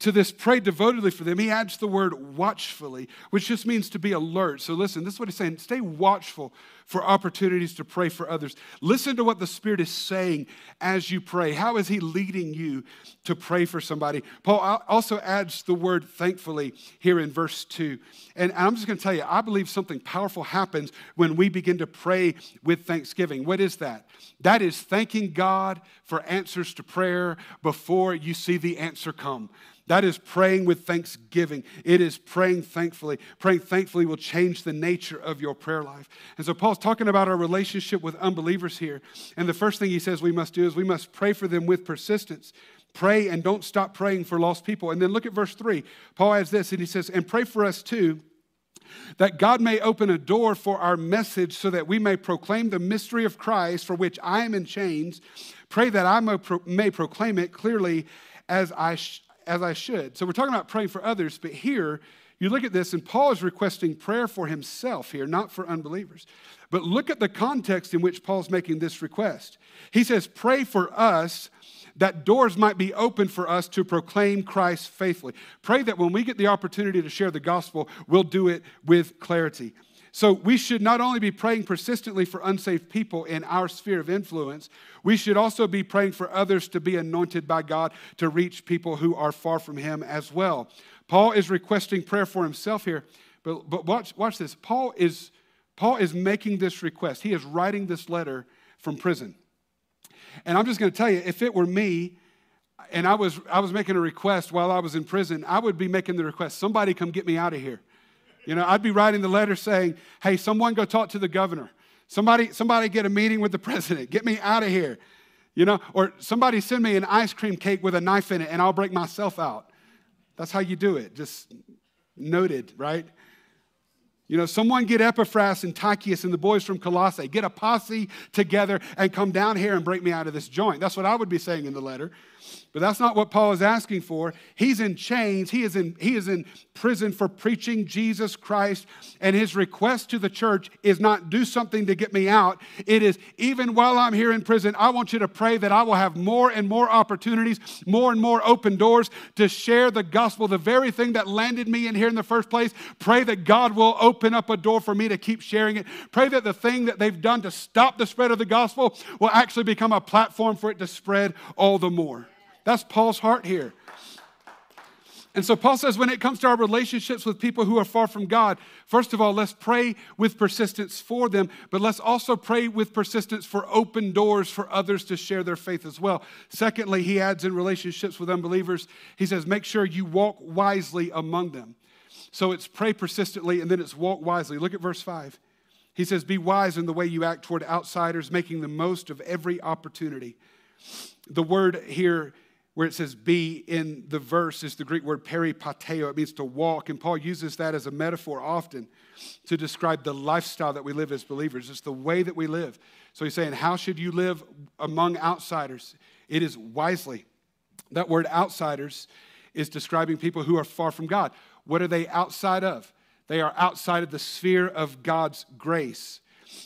to this pray devotedly for them, he adds the word watchfully, which just means to be alert. So listen, this is what he's saying stay watchful for opportunities to pray for others. Listen to what the Spirit is saying as you pray. How is He leading you to pray for somebody? Paul also adds the word thankfully here in verse 2. And I'm just going to tell you, I believe something powerful happens when we begin to pray with thanksgiving. What is that? That is thanking God for answers to prayer before you see the answer come. That is praying with thanksgiving. It is praying thankfully. Praying thankfully will change the nature of your prayer life. And so Paul's talking about our relationship with unbelievers here. And the first thing he says we must do is we must pray for them with persistence. Pray and don't stop praying for lost people. And then look at verse 3. Paul adds this and he says, And pray for us too that God may open a door for our message so that we may proclaim the mystery of Christ for which I am in chains. Pray that I may, proclaim it clearly as I, sh- as I should. So we're talking about praying for others, but here you look at this, and Paul is requesting prayer for himself here, not for unbelievers. But look at the context in which Paul's making this request. He says, Pray for us that doors might be open for us to proclaim Christ faithfully. Pray that when we get the opportunity to share the gospel, we'll do it with clarity. So we should not only be praying persistently for unsaved people in our sphere of influence, we should also be praying for others to be anointed by God to reach people who are far from Him as well. Paul is requesting prayer for himself here, but, but watch, watch this. Paul is, Paul is making this request. He is writing this letter from prison. And I'm just going to tell you, if it were me, and I was, I was making a request while I was in prison, I would be making the request somebody come get me out of here. You know, I'd be writing the letter saying, hey, someone go talk to the governor. Somebody, somebody get a meeting with the president. Get me out of here. You know, or somebody send me an ice cream cake with a knife in it and I'll break myself out. That's how you do it. Just noted, right? You know, someone get Epaphras and Tychicus and the boys from Colossae. Get a posse together and come down here and break me out of this joint. That's what I would be saying in the letter. But that's not what Paul is asking for. He's in chains. He is in, he is in prison for preaching Jesus Christ. And his request to the church is not do something to get me out. It is, even while I'm here in prison, I want you to pray that I will have more and more opportunities, more and more open doors to share the gospel, the very thing that landed me in here in the first place. Pray that God will open up a door for me to keep sharing it. Pray that the thing that they've done to stop the spread of the gospel will actually become a platform for it to spread all the more. That's Paul's heart here. And so Paul says when it comes to our relationships with people who are far from God, first of all, let's pray with persistence for them, but let's also pray with persistence for open doors for others to share their faith as well. Secondly, he adds in relationships with unbelievers, he says, make sure you walk wisely among them. So it's pray persistently and then it's walk wisely. Look at verse 5. He says, Be wise in the way you act toward outsiders, making the most of every opportunity. The word here where it says be in the verse is the Greek word peripateo. It means to walk. And Paul uses that as a metaphor often to describe the lifestyle that we live as believers. It's the way that we live. So he's saying, How should you live among outsiders? It is wisely. That word outsiders is describing people who are far from God. What are they outside of? They are outside of the sphere of God's grace.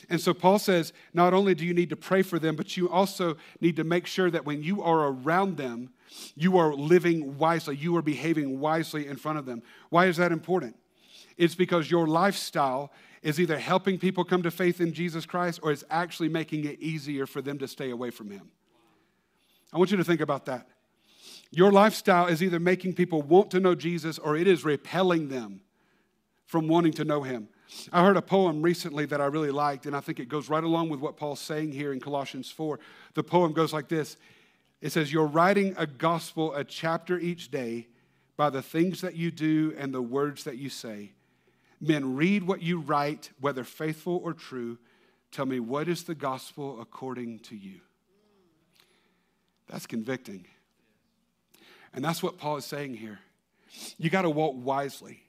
And so Paul says, not only do you need to pray for them, but you also need to make sure that when you are around them, you are living wisely. You are behaving wisely in front of them. Why is that important? It's because your lifestyle is either helping people come to faith in Jesus Christ or it's actually making it easier for them to stay away from Him. I want you to think about that. Your lifestyle is either making people want to know Jesus or it is repelling them from wanting to know Him. I heard a poem recently that I really liked, and I think it goes right along with what Paul's saying here in Colossians 4. The poem goes like this it says, You're writing a gospel, a chapter each day by the things that you do and the words that you say. Men, read what you write, whether faithful or true. Tell me, what is the gospel according to you? That's convicting. And that's what Paul is saying here. You got to walk wisely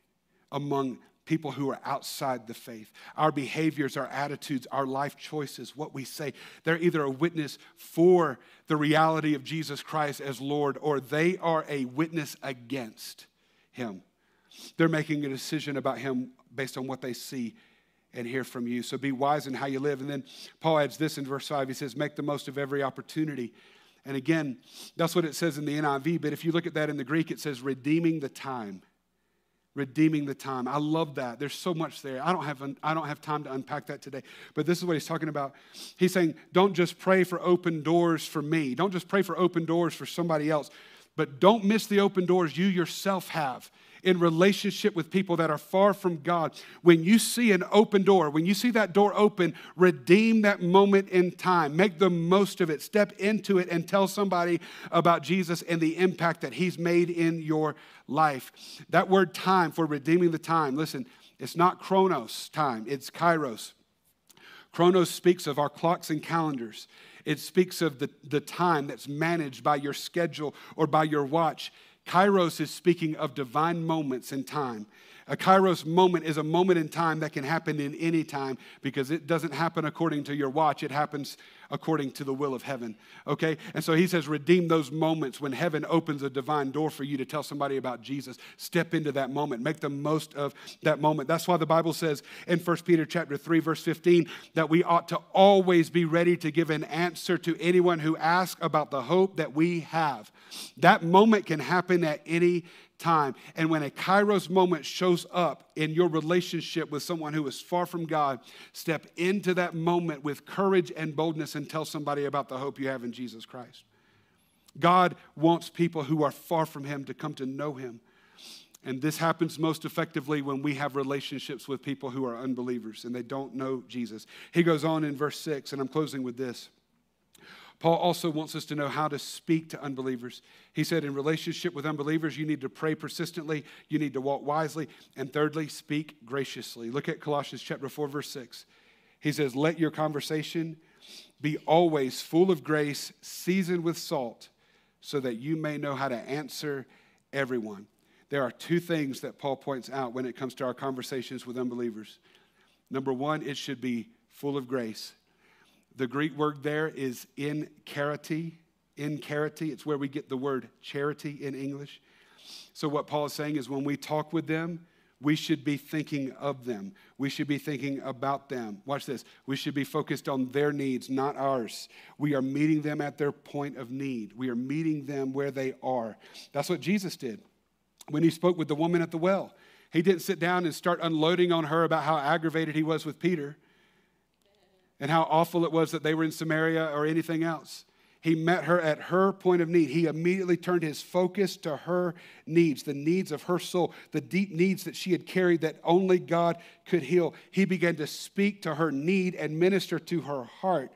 among people who are outside the faith. Our behaviors, our attitudes, our life choices, what we say, they're either a witness for the reality of Jesus Christ as Lord or they are a witness against Him. They're making a decision about Him based on what they see and hear from you. So be wise in how you live. And then Paul adds this in verse 5 he says, Make the most of every opportunity. And again, that's what it says in the NIV, but if you look at that in the Greek, it says redeeming the time redeeming the time. I love that. There's so much there. I don't have I don't have time to unpack that today. But this is what he's talking about. He's saying, don't just pray for open doors for me. Don't just pray for open doors for somebody else. But don't miss the open doors you yourself have in relationship with people that are far from God. When you see an open door, when you see that door open, redeem that moment in time. Make the most of it. Step into it and tell somebody about Jesus and the impact that He's made in your life. That word time for redeeming the time, listen, it's not chronos time, it's kairos. Chronos speaks of our clocks and calendars. It speaks of the, the time that's managed by your schedule or by your watch. Kairos is speaking of divine moments in time. A kairos moment is a moment in time that can happen in any time because it doesn't happen according to your watch, it happens according to the will of heaven. Okay? And so he says, redeem those moments when heaven opens a divine door for you to tell somebody about Jesus. Step into that moment. Make the most of that moment. That's why the Bible says in 1 Peter chapter 3, verse 15, that we ought to always be ready to give an answer to anyone who asks about the hope that we have. That moment can happen at any time. And when a kairos moment shows up in your relationship with someone who is far from God, step into that moment with courage and boldness and tell somebody about the hope you have in Jesus Christ. God wants people who are far from Him to come to know Him. And this happens most effectively when we have relationships with people who are unbelievers and they don't know Jesus. He goes on in verse 6, and I'm closing with this. Paul also wants us to know how to speak to unbelievers. He said, in relationship with unbelievers, you need to pray persistently, you need to walk wisely, and thirdly, speak graciously. Look at Colossians chapter 4, verse 6. He says, Let your conversation be always full of grace, seasoned with salt, so that you may know how to answer everyone. There are two things that Paul points out when it comes to our conversations with unbelievers. Number one, it should be full of grace. The Greek word there is in charity. In charity. It's where we get the word charity in English. So, what Paul is saying is when we talk with them, we should be thinking of them. We should be thinking about them. Watch this. We should be focused on their needs, not ours. We are meeting them at their point of need. We are meeting them where they are. That's what Jesus did when he spoke with the woman at the well. He didn't sit down and start unloading on her about how aggravated he was with Peter and how awful it was that they were in Samaria or anything else. He met her at her point of need. He immediately turned his focus to her needs, the needs of her soul, the deep needs that she had carried that only God could heal. He began to speak to her need and minister to her heart.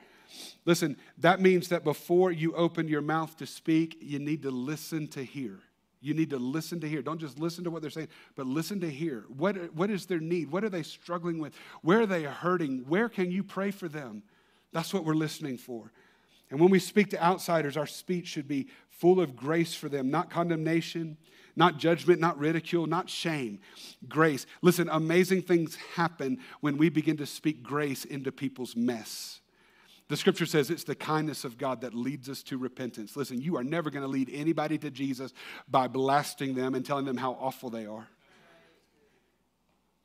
Listen, that means that before you open your mouth to speak, you need to listen to hear. You need to listen to hear. Don't just listen to what they're saying, but listen to hear. What, what is their need? What are they struggling with? Where are they hurting? Where can you pray for them? That's what we're listening for. And when we speak to outsiders, our speech should be full of grace for them, not condemnation, not judgment, not ridicule, not shame. Grace. Listen, amazing things happen when we begin to speak grace into people's mess. The scripture says it's the kindness of God that leads us to repentance. Listen, you are never going to lead anybody to Jesus by blasting them and telling them how awful they are.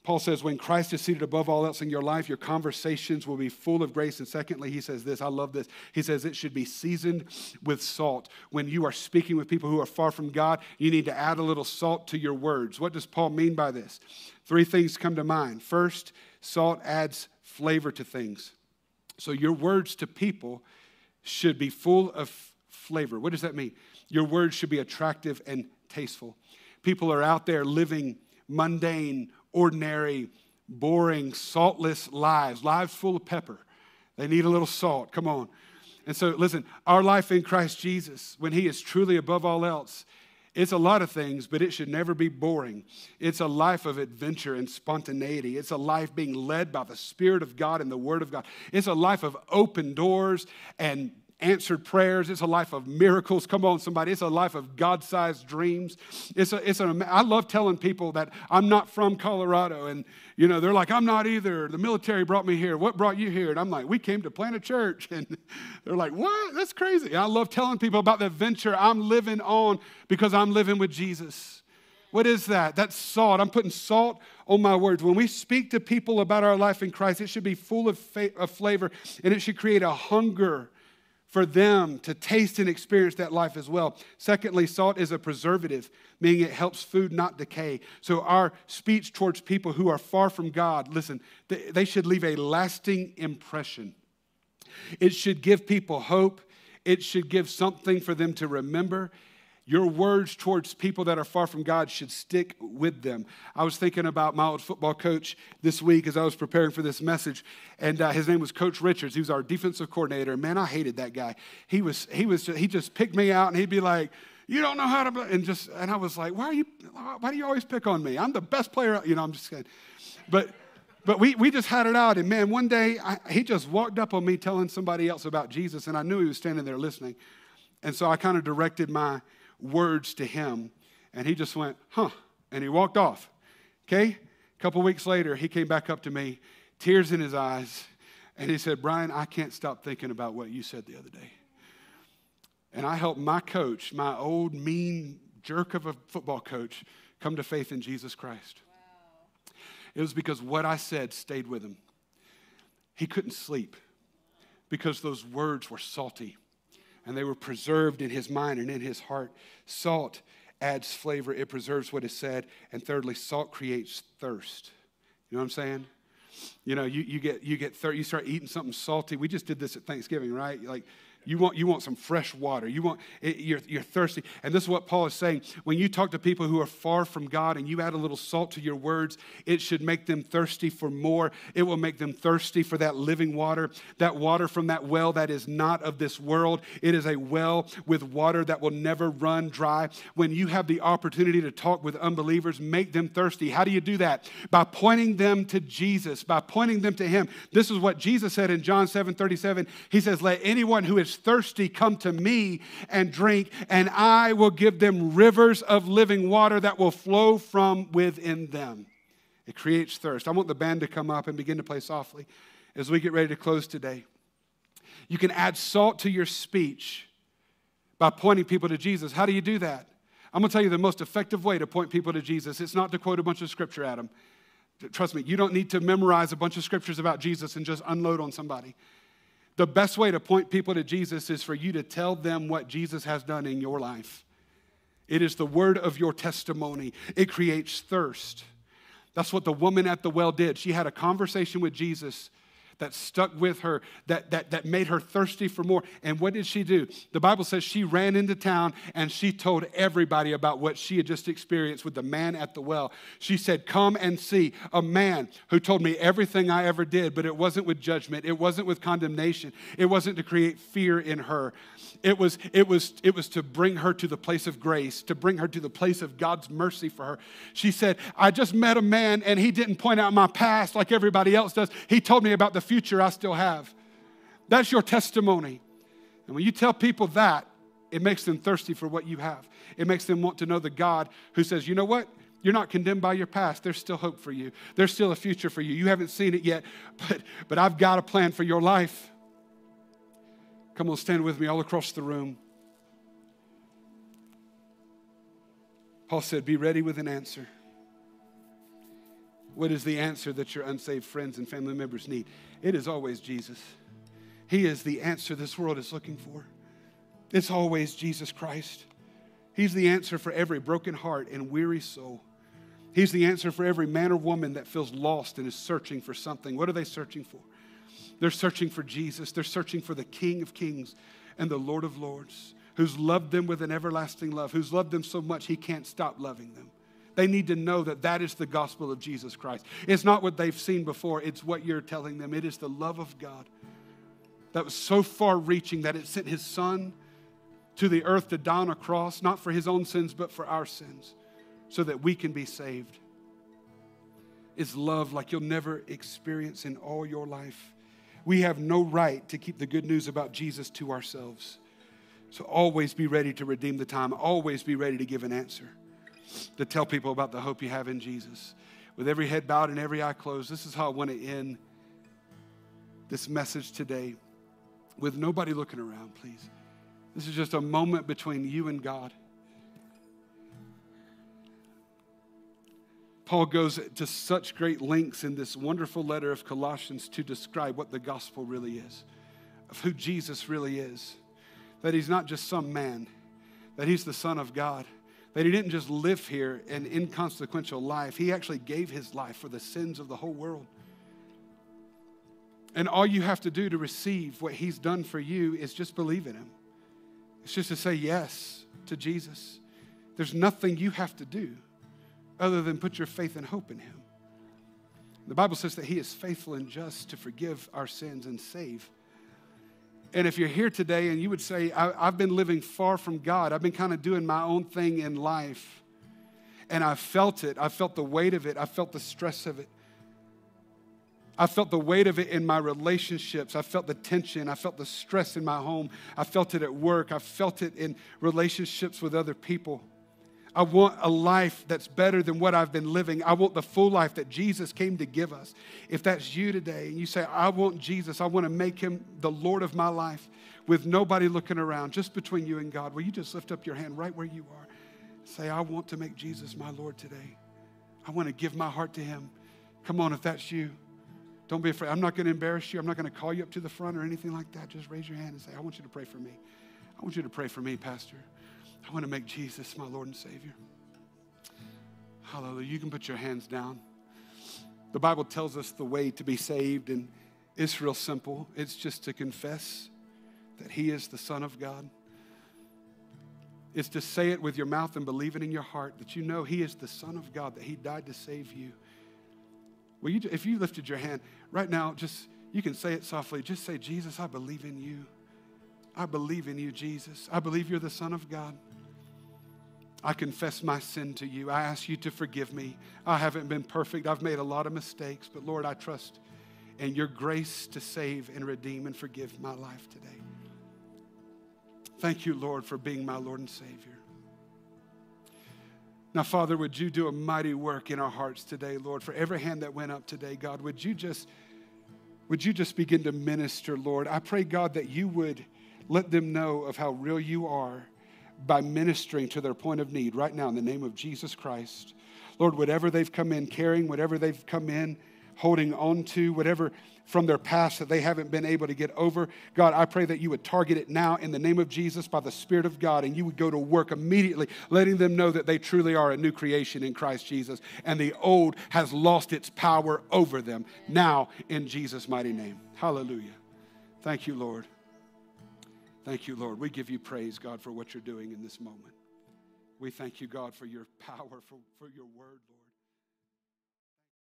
Paul says, when Christ is seated above all else in your life, your conversations will be full of grace. And secondly, he says this I love this. He says it should be seasoned with salt. When you are speaking with people who are far from God, you need to add a little salt to your words. What does Paul mean by this? Three things come to mind. First, salt adds flavor to things. So your words to people should be full of flavor. What does that mean? Your words should be attractive and tasteful. People are out there living mundane, ordinary, boring, saltless lives, lives full of pepper. They need a little salt. Come on. And so, listen, our life in Christ Jesus, when He is truly above all else, it's a lot of things, but it should never be boring. It's a life of adventure and spontaneity. It's a life being led by the Spirit of God and the Word of God. It's a life of open doors and answered prayers. It's a life of miracles. Come on, somebody. It's a life of God sized dreams. It's a, it's an, I love telling people that I'm not from Colorado. And, you know, they're like, I'm not either. The military brought me here. What brought you here? And I'm like, we came to plant a church. And they're like, what? That's crazy. I love telling people about the adventure I'm living on because I'm living with Jesus. What is that? That's salt. I'm putting salt on my words. When we speak to people about our life in Christ, it should be full of, of flavor and it should create a hunger for them to taste and experience that life as well. Secondly, salt is a preservative, meaning it helps food not decay. So, our speech towards people who are far from God, listen, they should leave a lasting impression. It should give people hope, it should give something for them to remember. Your words towards people that are far from God should stick with them. I was thinking about my old football coach this week as I was preparing for this message, and uh, his name was Coach Richards. He was our defensive coordinator. Man, I hated that guy. He was he was he just picked me out, and he'd be like, "You don't know how to," and just and I was like, "Why are you? Why do you always pick on me? I'm the best player." You know, I'm just kidding, but. But we, we just had it out. And man, one day I, he just walked up on me telling somebody else about Jesus, and I knew he was standing there listening. And so I kind of directed my, words to him. And he just went, huh, and he walked off. Okay? A couple weeks later, he came back up to me, tears in his eyes, and he said, Bryan, I can't stop thinking about what you said the other day. And I helped my coach, my old mean jerk of a football coach, come to faith in Jesus Christ. Wow. It was because what I said stayed with him. He couldn't sleep because those words were salty and they were preserved in his mind and in his heart. Salt adds flavor, it preserves what is said. And thirdly, salt creates thirst. You know what I'm saying? You know, you, you get you get thir- you start eating something salty. We just did this at Thanksgiving, right? Like you want, you want some fresh water. You want, you're, you're thirsty. And this is what Paul is saying. When you talk to people who are far from God and you add a little salt to your words, it should make them thirsty for more. It will make them thirsty for that living water, that water from that well that is not of this world. It is a well with water that will never run dry. When you have the opportunity to talk with unbelievers, make them thirsty. How do you do that? By pointing them to Jesus, by pointing them to Him. This is what Jesus said in John 7 37. He says, Let anyone who is is thirsty, come to me and drink, and I will give them rivers of living water that will flow from within them. It creates thirst. I want the band to come up and begin to play softly as we get ready to close today. You can add salt to your speech by pointing people to Jesus. How do you do that? I'm going to tell you the most effective way to point people to Jesus. It's not to quote a bunch of scripture at them. Trust me, you don't need to memorize a bunch of scriptures about Jesus and just unload on somebody. The best way to point people to Jesus is for you to tell them what Jesus has done in your life. It is the word of your testimony, it creates thirst. That's what the woman at the well did. She had a conversation with Jesus that stuck with her, that, that, that made her thirsty for more. And what did she do? The Bible says she ran into town and she told everybody about what she had just experienced with the man at the well. She said, Come and see a man who told me everything I ever did, but it wasn't with judgment, it wasn't with condemnation, it wasn't to create fear in her. It was, it, was, it was to bring her to the place of grace, to bring her to the place of God's mercy for her. She said, I just met a man and he didn't point out my past like everybody else does. He told me about the future I still have. That's your testimony. And when you tell people that, it makes them thirsty for what you have. It makes them want to know the God who says, you know what? You're not condemned by your past. There's still hope for you. There's still a future for you. You haven't seen it yet, but, but I've got a plan for your life. Come on, stand with me all across the room. Paul said, Be ready with an answer. What is the answer that your unsaved friends and family members need? It is always Jesus. He is the answer this world is looking for. It's always Jesus Christ. He's the answer for every broken heart and weary soul. He's the answer for every man or woman that feels lost and is searching for something. What are they searching for? They're searching for Jesus. They're searching for the King of Kings and the Lord of Lords, who's loved them with an everlasting love, who's loved them so much he can't stop loving them. They need to know that that is the gospel of Jesus Christ. It's not what they've seen before, it's what you're telling them. It is the love of God that was so far reaching that it sent his son to the earth to die on a cross, not for his own sins, but for our sins, so that we can be saved. It's love like you'll never experience in all your life. We have no right to keep the good news about Jesus to ourselves. So always be ready to redeem the time, always be ready to give an answer, to tell people about the hope you have in Jesus. With every head bowed and every eye closed, this is how I want to end this message today with nobody looking around, please. This is just a moment between you and God. Paul goes to such great lengths in this wonderful letter of Colossians to describe what the gospel really is, of who Jesus really is. That he's not just some man, that he's the Son of God, that he didn't just live here an inconsequential life, he actually gave his life for the sins of the whole world. And all you have to do to receive what he's done for you is just believe in him. It's just to say yes to Jesus. There's nothing you have to do other than put your faith and hope in Him. The Bible says that He is faithful and just to forgive our sins and save. And if you're here today and you would say, I, have been living far from God, I've been kind of doing my own thing in life, and I felt it, I felt the weight of it, I felt the stress of it. I felt the weight of it in my relationships. I felt the tension. I felt the stress in my home. I felt it at work. I felt it in relationships with other people. I want a life that's better than what I've been living. I want the full life that Jesus came to give us. If that's you today and you say, I want Jesus, I want to make him the Lord of my life with nobody looking around, just between you and God, will you just lift up your hand right where you are? Say, I want to make Jesus my Lord today. I want to give my heart to him. Come on, if that's you, don't be afraid. I'm not going to embarrass you. I'm not going to call you up to the front or anything like that. Just raise your hand and say, I want you to pray for me. I want you to pray for me, Pastor. I want to make Jesus my Lord and Savior. Hallelujah. You can put your hands down. The Bible tells us the way to be saved, and it's real simple. It's just to confess that He is the Son of God. It's to say it with your mouth and believe it in your heart that you know He is the Son of God, that He died to save you. Well, you, if you lifted your hand right now, just you can say it softly. Just say, Jesus, I believe in you. I believe in you, Jesus. I believe you're the Son of God. I confess my sin to you. I ask you to forgive me. I haven't been perfect. I've made a lot of mistakes, but Lord, I trust in your grace to save and redeem and forgive my life today. Thank you, Lord, for being my Lord and Savior. Now, Father, would you do a mighty work in our hearts today, Lord? For every hand that went up today, God, would you just would you just begin to minister, Lord? I pray, God, that you would let them know of how real you are by ministering to their point of need right now in the name of Jesus Christ. Lord, whatever they've come in carrying, whatever they've come in holding on to, whatever from their past that they haven't been able to get over. God, I pray that you would target it now in the name of Jesus by the Spirit of God, and you would go to work immediately, letting them know that they truly are a new creation in Christ Jesus, and the old has lost its power over them. Now, in Jesus' mighty name. Hallelujah. Thank you, Lord. Thank you, Lord. We give you praise, God, for what you're doing in this moment. We thank you, God, for your power, for, for your word, Lord.